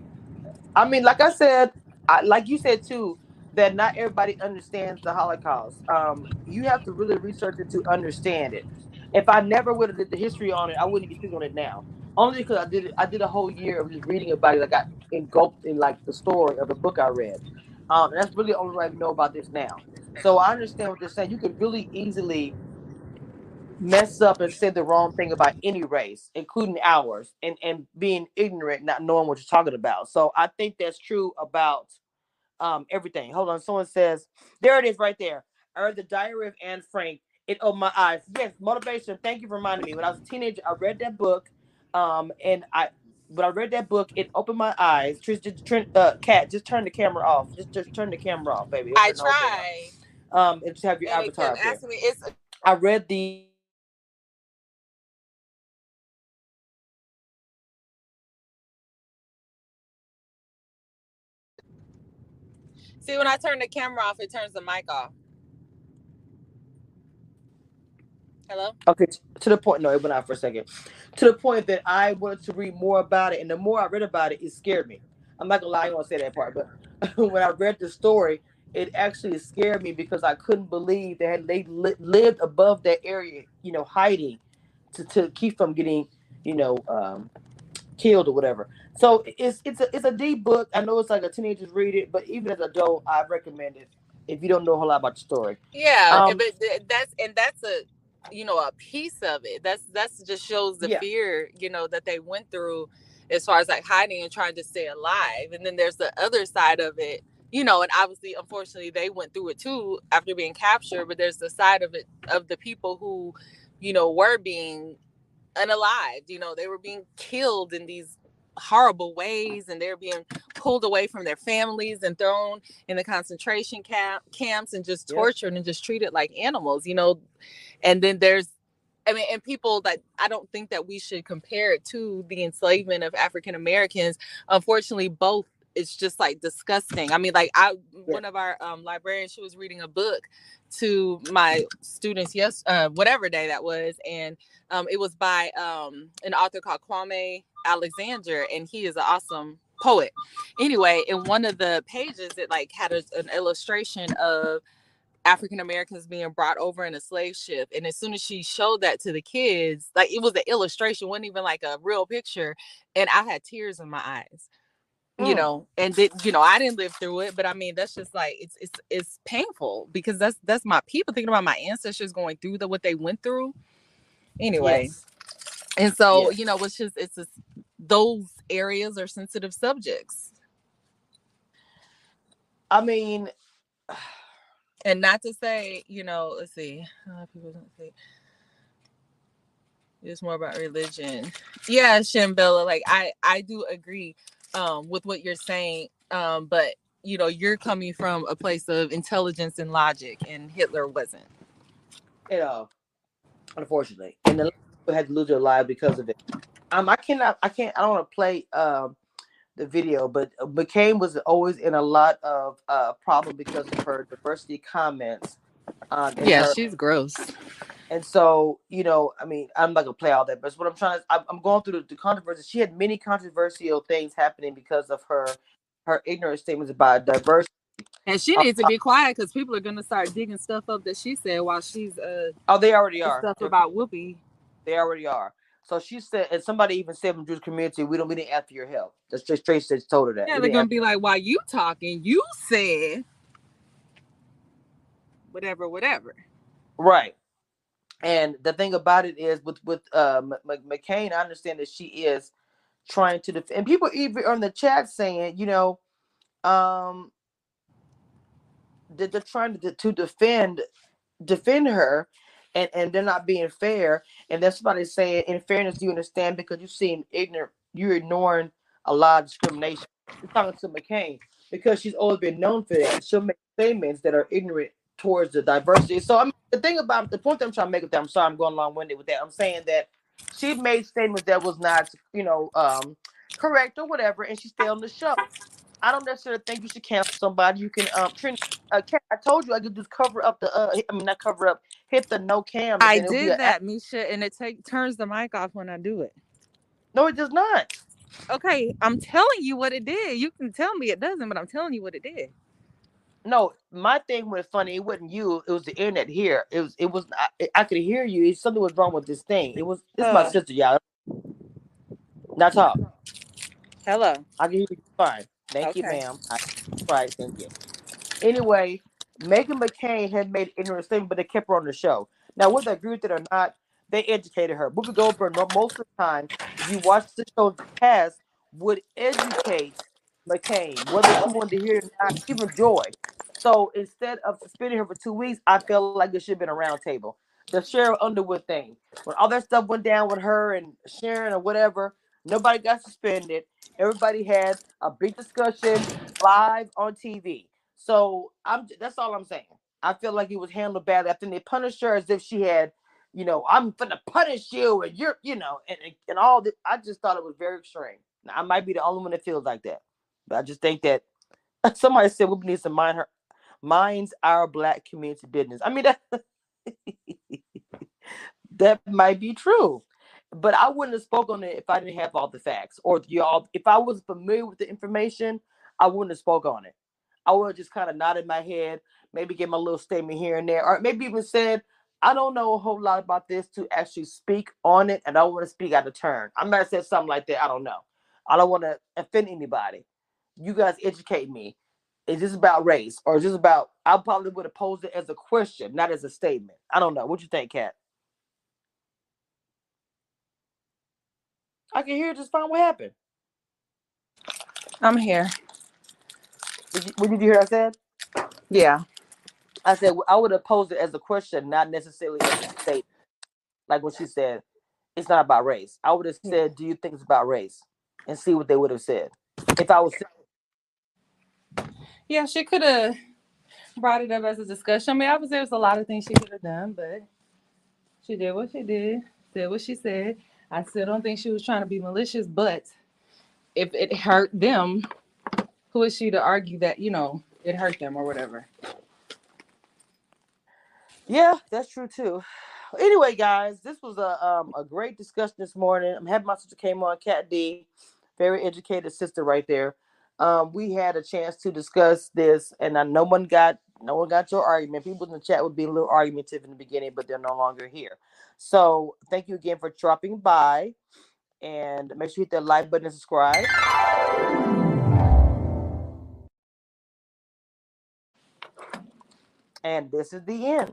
I mean, like I said, I, like you said too, that not everybody understands the Holocaust. Um, you have to really research it to understand it. If I never would have did the history on it, I wouldn't be speaking on it now. Only because I did I did a whole year of just reading about it. I got engulfed in like the story of the book I read. Um, and that's really way I know about this now. So I understand what they're saying. You could really easily mess up and say the wrong thing about any race, including ours, and and being ignorant, not knowing what you're talking about. So I think that's true about um everything. Hold on, someone says there it is right there. I read the Diary of Anne Frank. It opened my eyes. Yes, motivation. Thank you for reminding me. When I was a teenager, I read that book, um, and I when I read that book, it opened my eyes. Trish, just turn, uh, cat, just turn the camera off. Just just turn the camera off, baby. I turn the whole thing off. tried. Um, and just have your and avatar there. me, it's I read the See, when I turn the camera off, it turns the mic off. Hello? Okay, to the point. No, it went out for a second. To the point that I wanted to read more about it, and the more I read about it, it scared me. I'm not gonna lie, I to say that part, but when I read the story, it actually scared me because I couldn't believe that they li- lived above that area, you know, hiding to, to keep from getting, you know, um, killed or whatever. So it's it's a it's a deep book. I know it's like a teenagers read it, but even as an adult, I recommend it if you don't know a whole lot about the story. Yeah, Um, but that's and that's a you know a piece of it. That's that's just shows the Yeah. fear you know that they went through as far as like hiding and trying to stay alive. And then there's the other side of it, you know. And obviously, unfortunately, they went through it too after being captured. But there's the side of it of the people who, you know, were being unalived. You know, they were being killed in these horrible ways and they're being pulled away from their families and thrown in the concentration camp camps and just tortured and just treated like animals you know and then there's i mean and people that i don't think that we should compare it to the enslavement of african americans. Unfortunately both it's just like disgusting. I mean like i one of our um, librarians she was reading a book to my students yes uh, whatever day that was and um, it was by um, an author called Kwame Alexander, and he is an awesome poet. Anyway, in one of the pages, it like had a, an illustration of African Americans being brought over in a slave ship, and as soon as she showed that to the kids, like it was an illustration, wasn't even like a real picture, and I had tears in my eyes. You Mm. know, and did you know I didn't live through it, but I mean that's just like it's it's it's painful because that's that's my people thinking about my ancestors going through the what they went through. Anyway, Yes. and so, Yes. you know, it's just it's just those areas are sensitive subjects. I mean, And not to say, you know, let's see, uh, people don't say it's more about religion. Yeah, Shimbella, like I I do agree um with what you're saying. Um, but you know, you're coming from a place of intelligence and logic, and Hitler wasn't. you know, unfortunately, and the had to lose their lives because of it. Um, I cannot, I can't, I don't want to play um the video, but uh, McCain was always in a lot of uh problem because of her diversity comments. Um, Yeah, her- she's gross. and so you know, I mean, I'm not gonna play all that, but what I'm trying to, I'm, I'm going through the, the controversy. She had many controversial things happening because of her her ignorant statements about diversity. And she Uh, needs to be quiet because people are gonna start digging stuff up that she said while she's uh Oh, they already are. stuff about Whoopi. They already are. So she said, and somebody even said from the Jewish community, we don't we didn't ask for your help. That's just straight said told her that. Yeah, they're gonna be like, "Why you talking? You said whatever, whatever." right. And the thing about it is, with with uh, M- M- McCain, I understand that she is trying to defend. And people even on the chat saying, you know, um, that they're trying to to defend defend her, and and they're not being fair. And that's somebody saying, in fairness, do you understand? Because you seem ignorant. You're ignoring a lot of discrimination. You're talking to McCain because she's always been known for that. She'll make statements that are ignorant towards the diversity. So I mean, the thing about the point that I'm trying to make with that, I'm sorry, I'm going long winded with that. I'm saying that she made statements that was not, you know, um, correct or whatever, and she stayed on the show. I don't necessarily think you should cancel somebody. You can, um, Trini, uh, I told you I could just cover up the, uh, I mean, not cover up, hit the no cam. I did a- that, Misha, and it take turns the mic off when I do it. No, it does not. Okay, I'm telling you what it did. You can tell me it doesn't, but I'm telling you what it did. No, my thing was funny. It wasn't you. It was the internet here. It was. It was. I, I could hear you. Something was wrong with this thing. It was. It's my Uh. sister, y'all. Now talk. Hello. I can hear you fine. Thank you, Okay. ma'am. I, right. Thank you. Anyway, Meghan McCain had made interesting, statement, but they kept her on the show. Now, whether I agree with it or not, they educated her. Whoopi Goldberg, no- most of the time, if you watch the show in the past, would educate McCain, whether she wanted to hear it or not, even Joy. So instead of suspending her for two weeks, I felt like it should have been a round table. The Sheryl Underwood thing, when all that stuff went down with her and Sharon or whatever, nobody got suspended. Everybody had a big discussion live on TV. So I'm that's all I'm saying. I feel like it was handled badly. I think they punished her as if she had, you know, I'm gonna punish you and you're, you know, and and all that. I just thought it was very extreme. Now, I might be the only one that feels like that, but I just think that somebody said we need to mind her, minds our black community business. I mean that that might be true, but I wouldn't have spoken on it if I didn't have all the facts or y'all. If I was familiar with the information, I wouldn't have spoke on it. I would have just kind of nodded my head, maybe give my little statement here and there, or maybe even said, I don't know a whole lot about this to actually speak on it, and I don't want to speak out of turn. I might said something like that. I don't know. I don't want to offend anybody. You guys educate me. Is this about race or is this about? I probably would have posed it as a question, not as a statement. I don't know. What you think, Kat? I can hear just fine. What happened? I'm here. Did you, what did you hear? I said. Yeah. I said I would have posed it as a question, not necessarily as a statement. Like when she said, "It's not about race." I would have said, "Do you think it's about race?" and see what they would have said. If I was Yeah, she could have brought it up as a discussion. I mean, obviously there's a lot of things she could have done, but she did what she did, said what she said. I still don't think she was trying to be malicious, but if it hurt them, who is she to argue that, you know, it hurt them or whatever? Yeah, that's true too. Anyway, guys, this was a um a great discussion this morning. I'm happy my sister came on, Cat D, very educated sister right there. Um, we had a chance to discuss this, and I, no one got no one got your argument. People in the chat would be a little argumentative in the beginning, but they're no longer here. So thank you again for dropping by, and make sure you hit that like button and subscribe. And this is the end.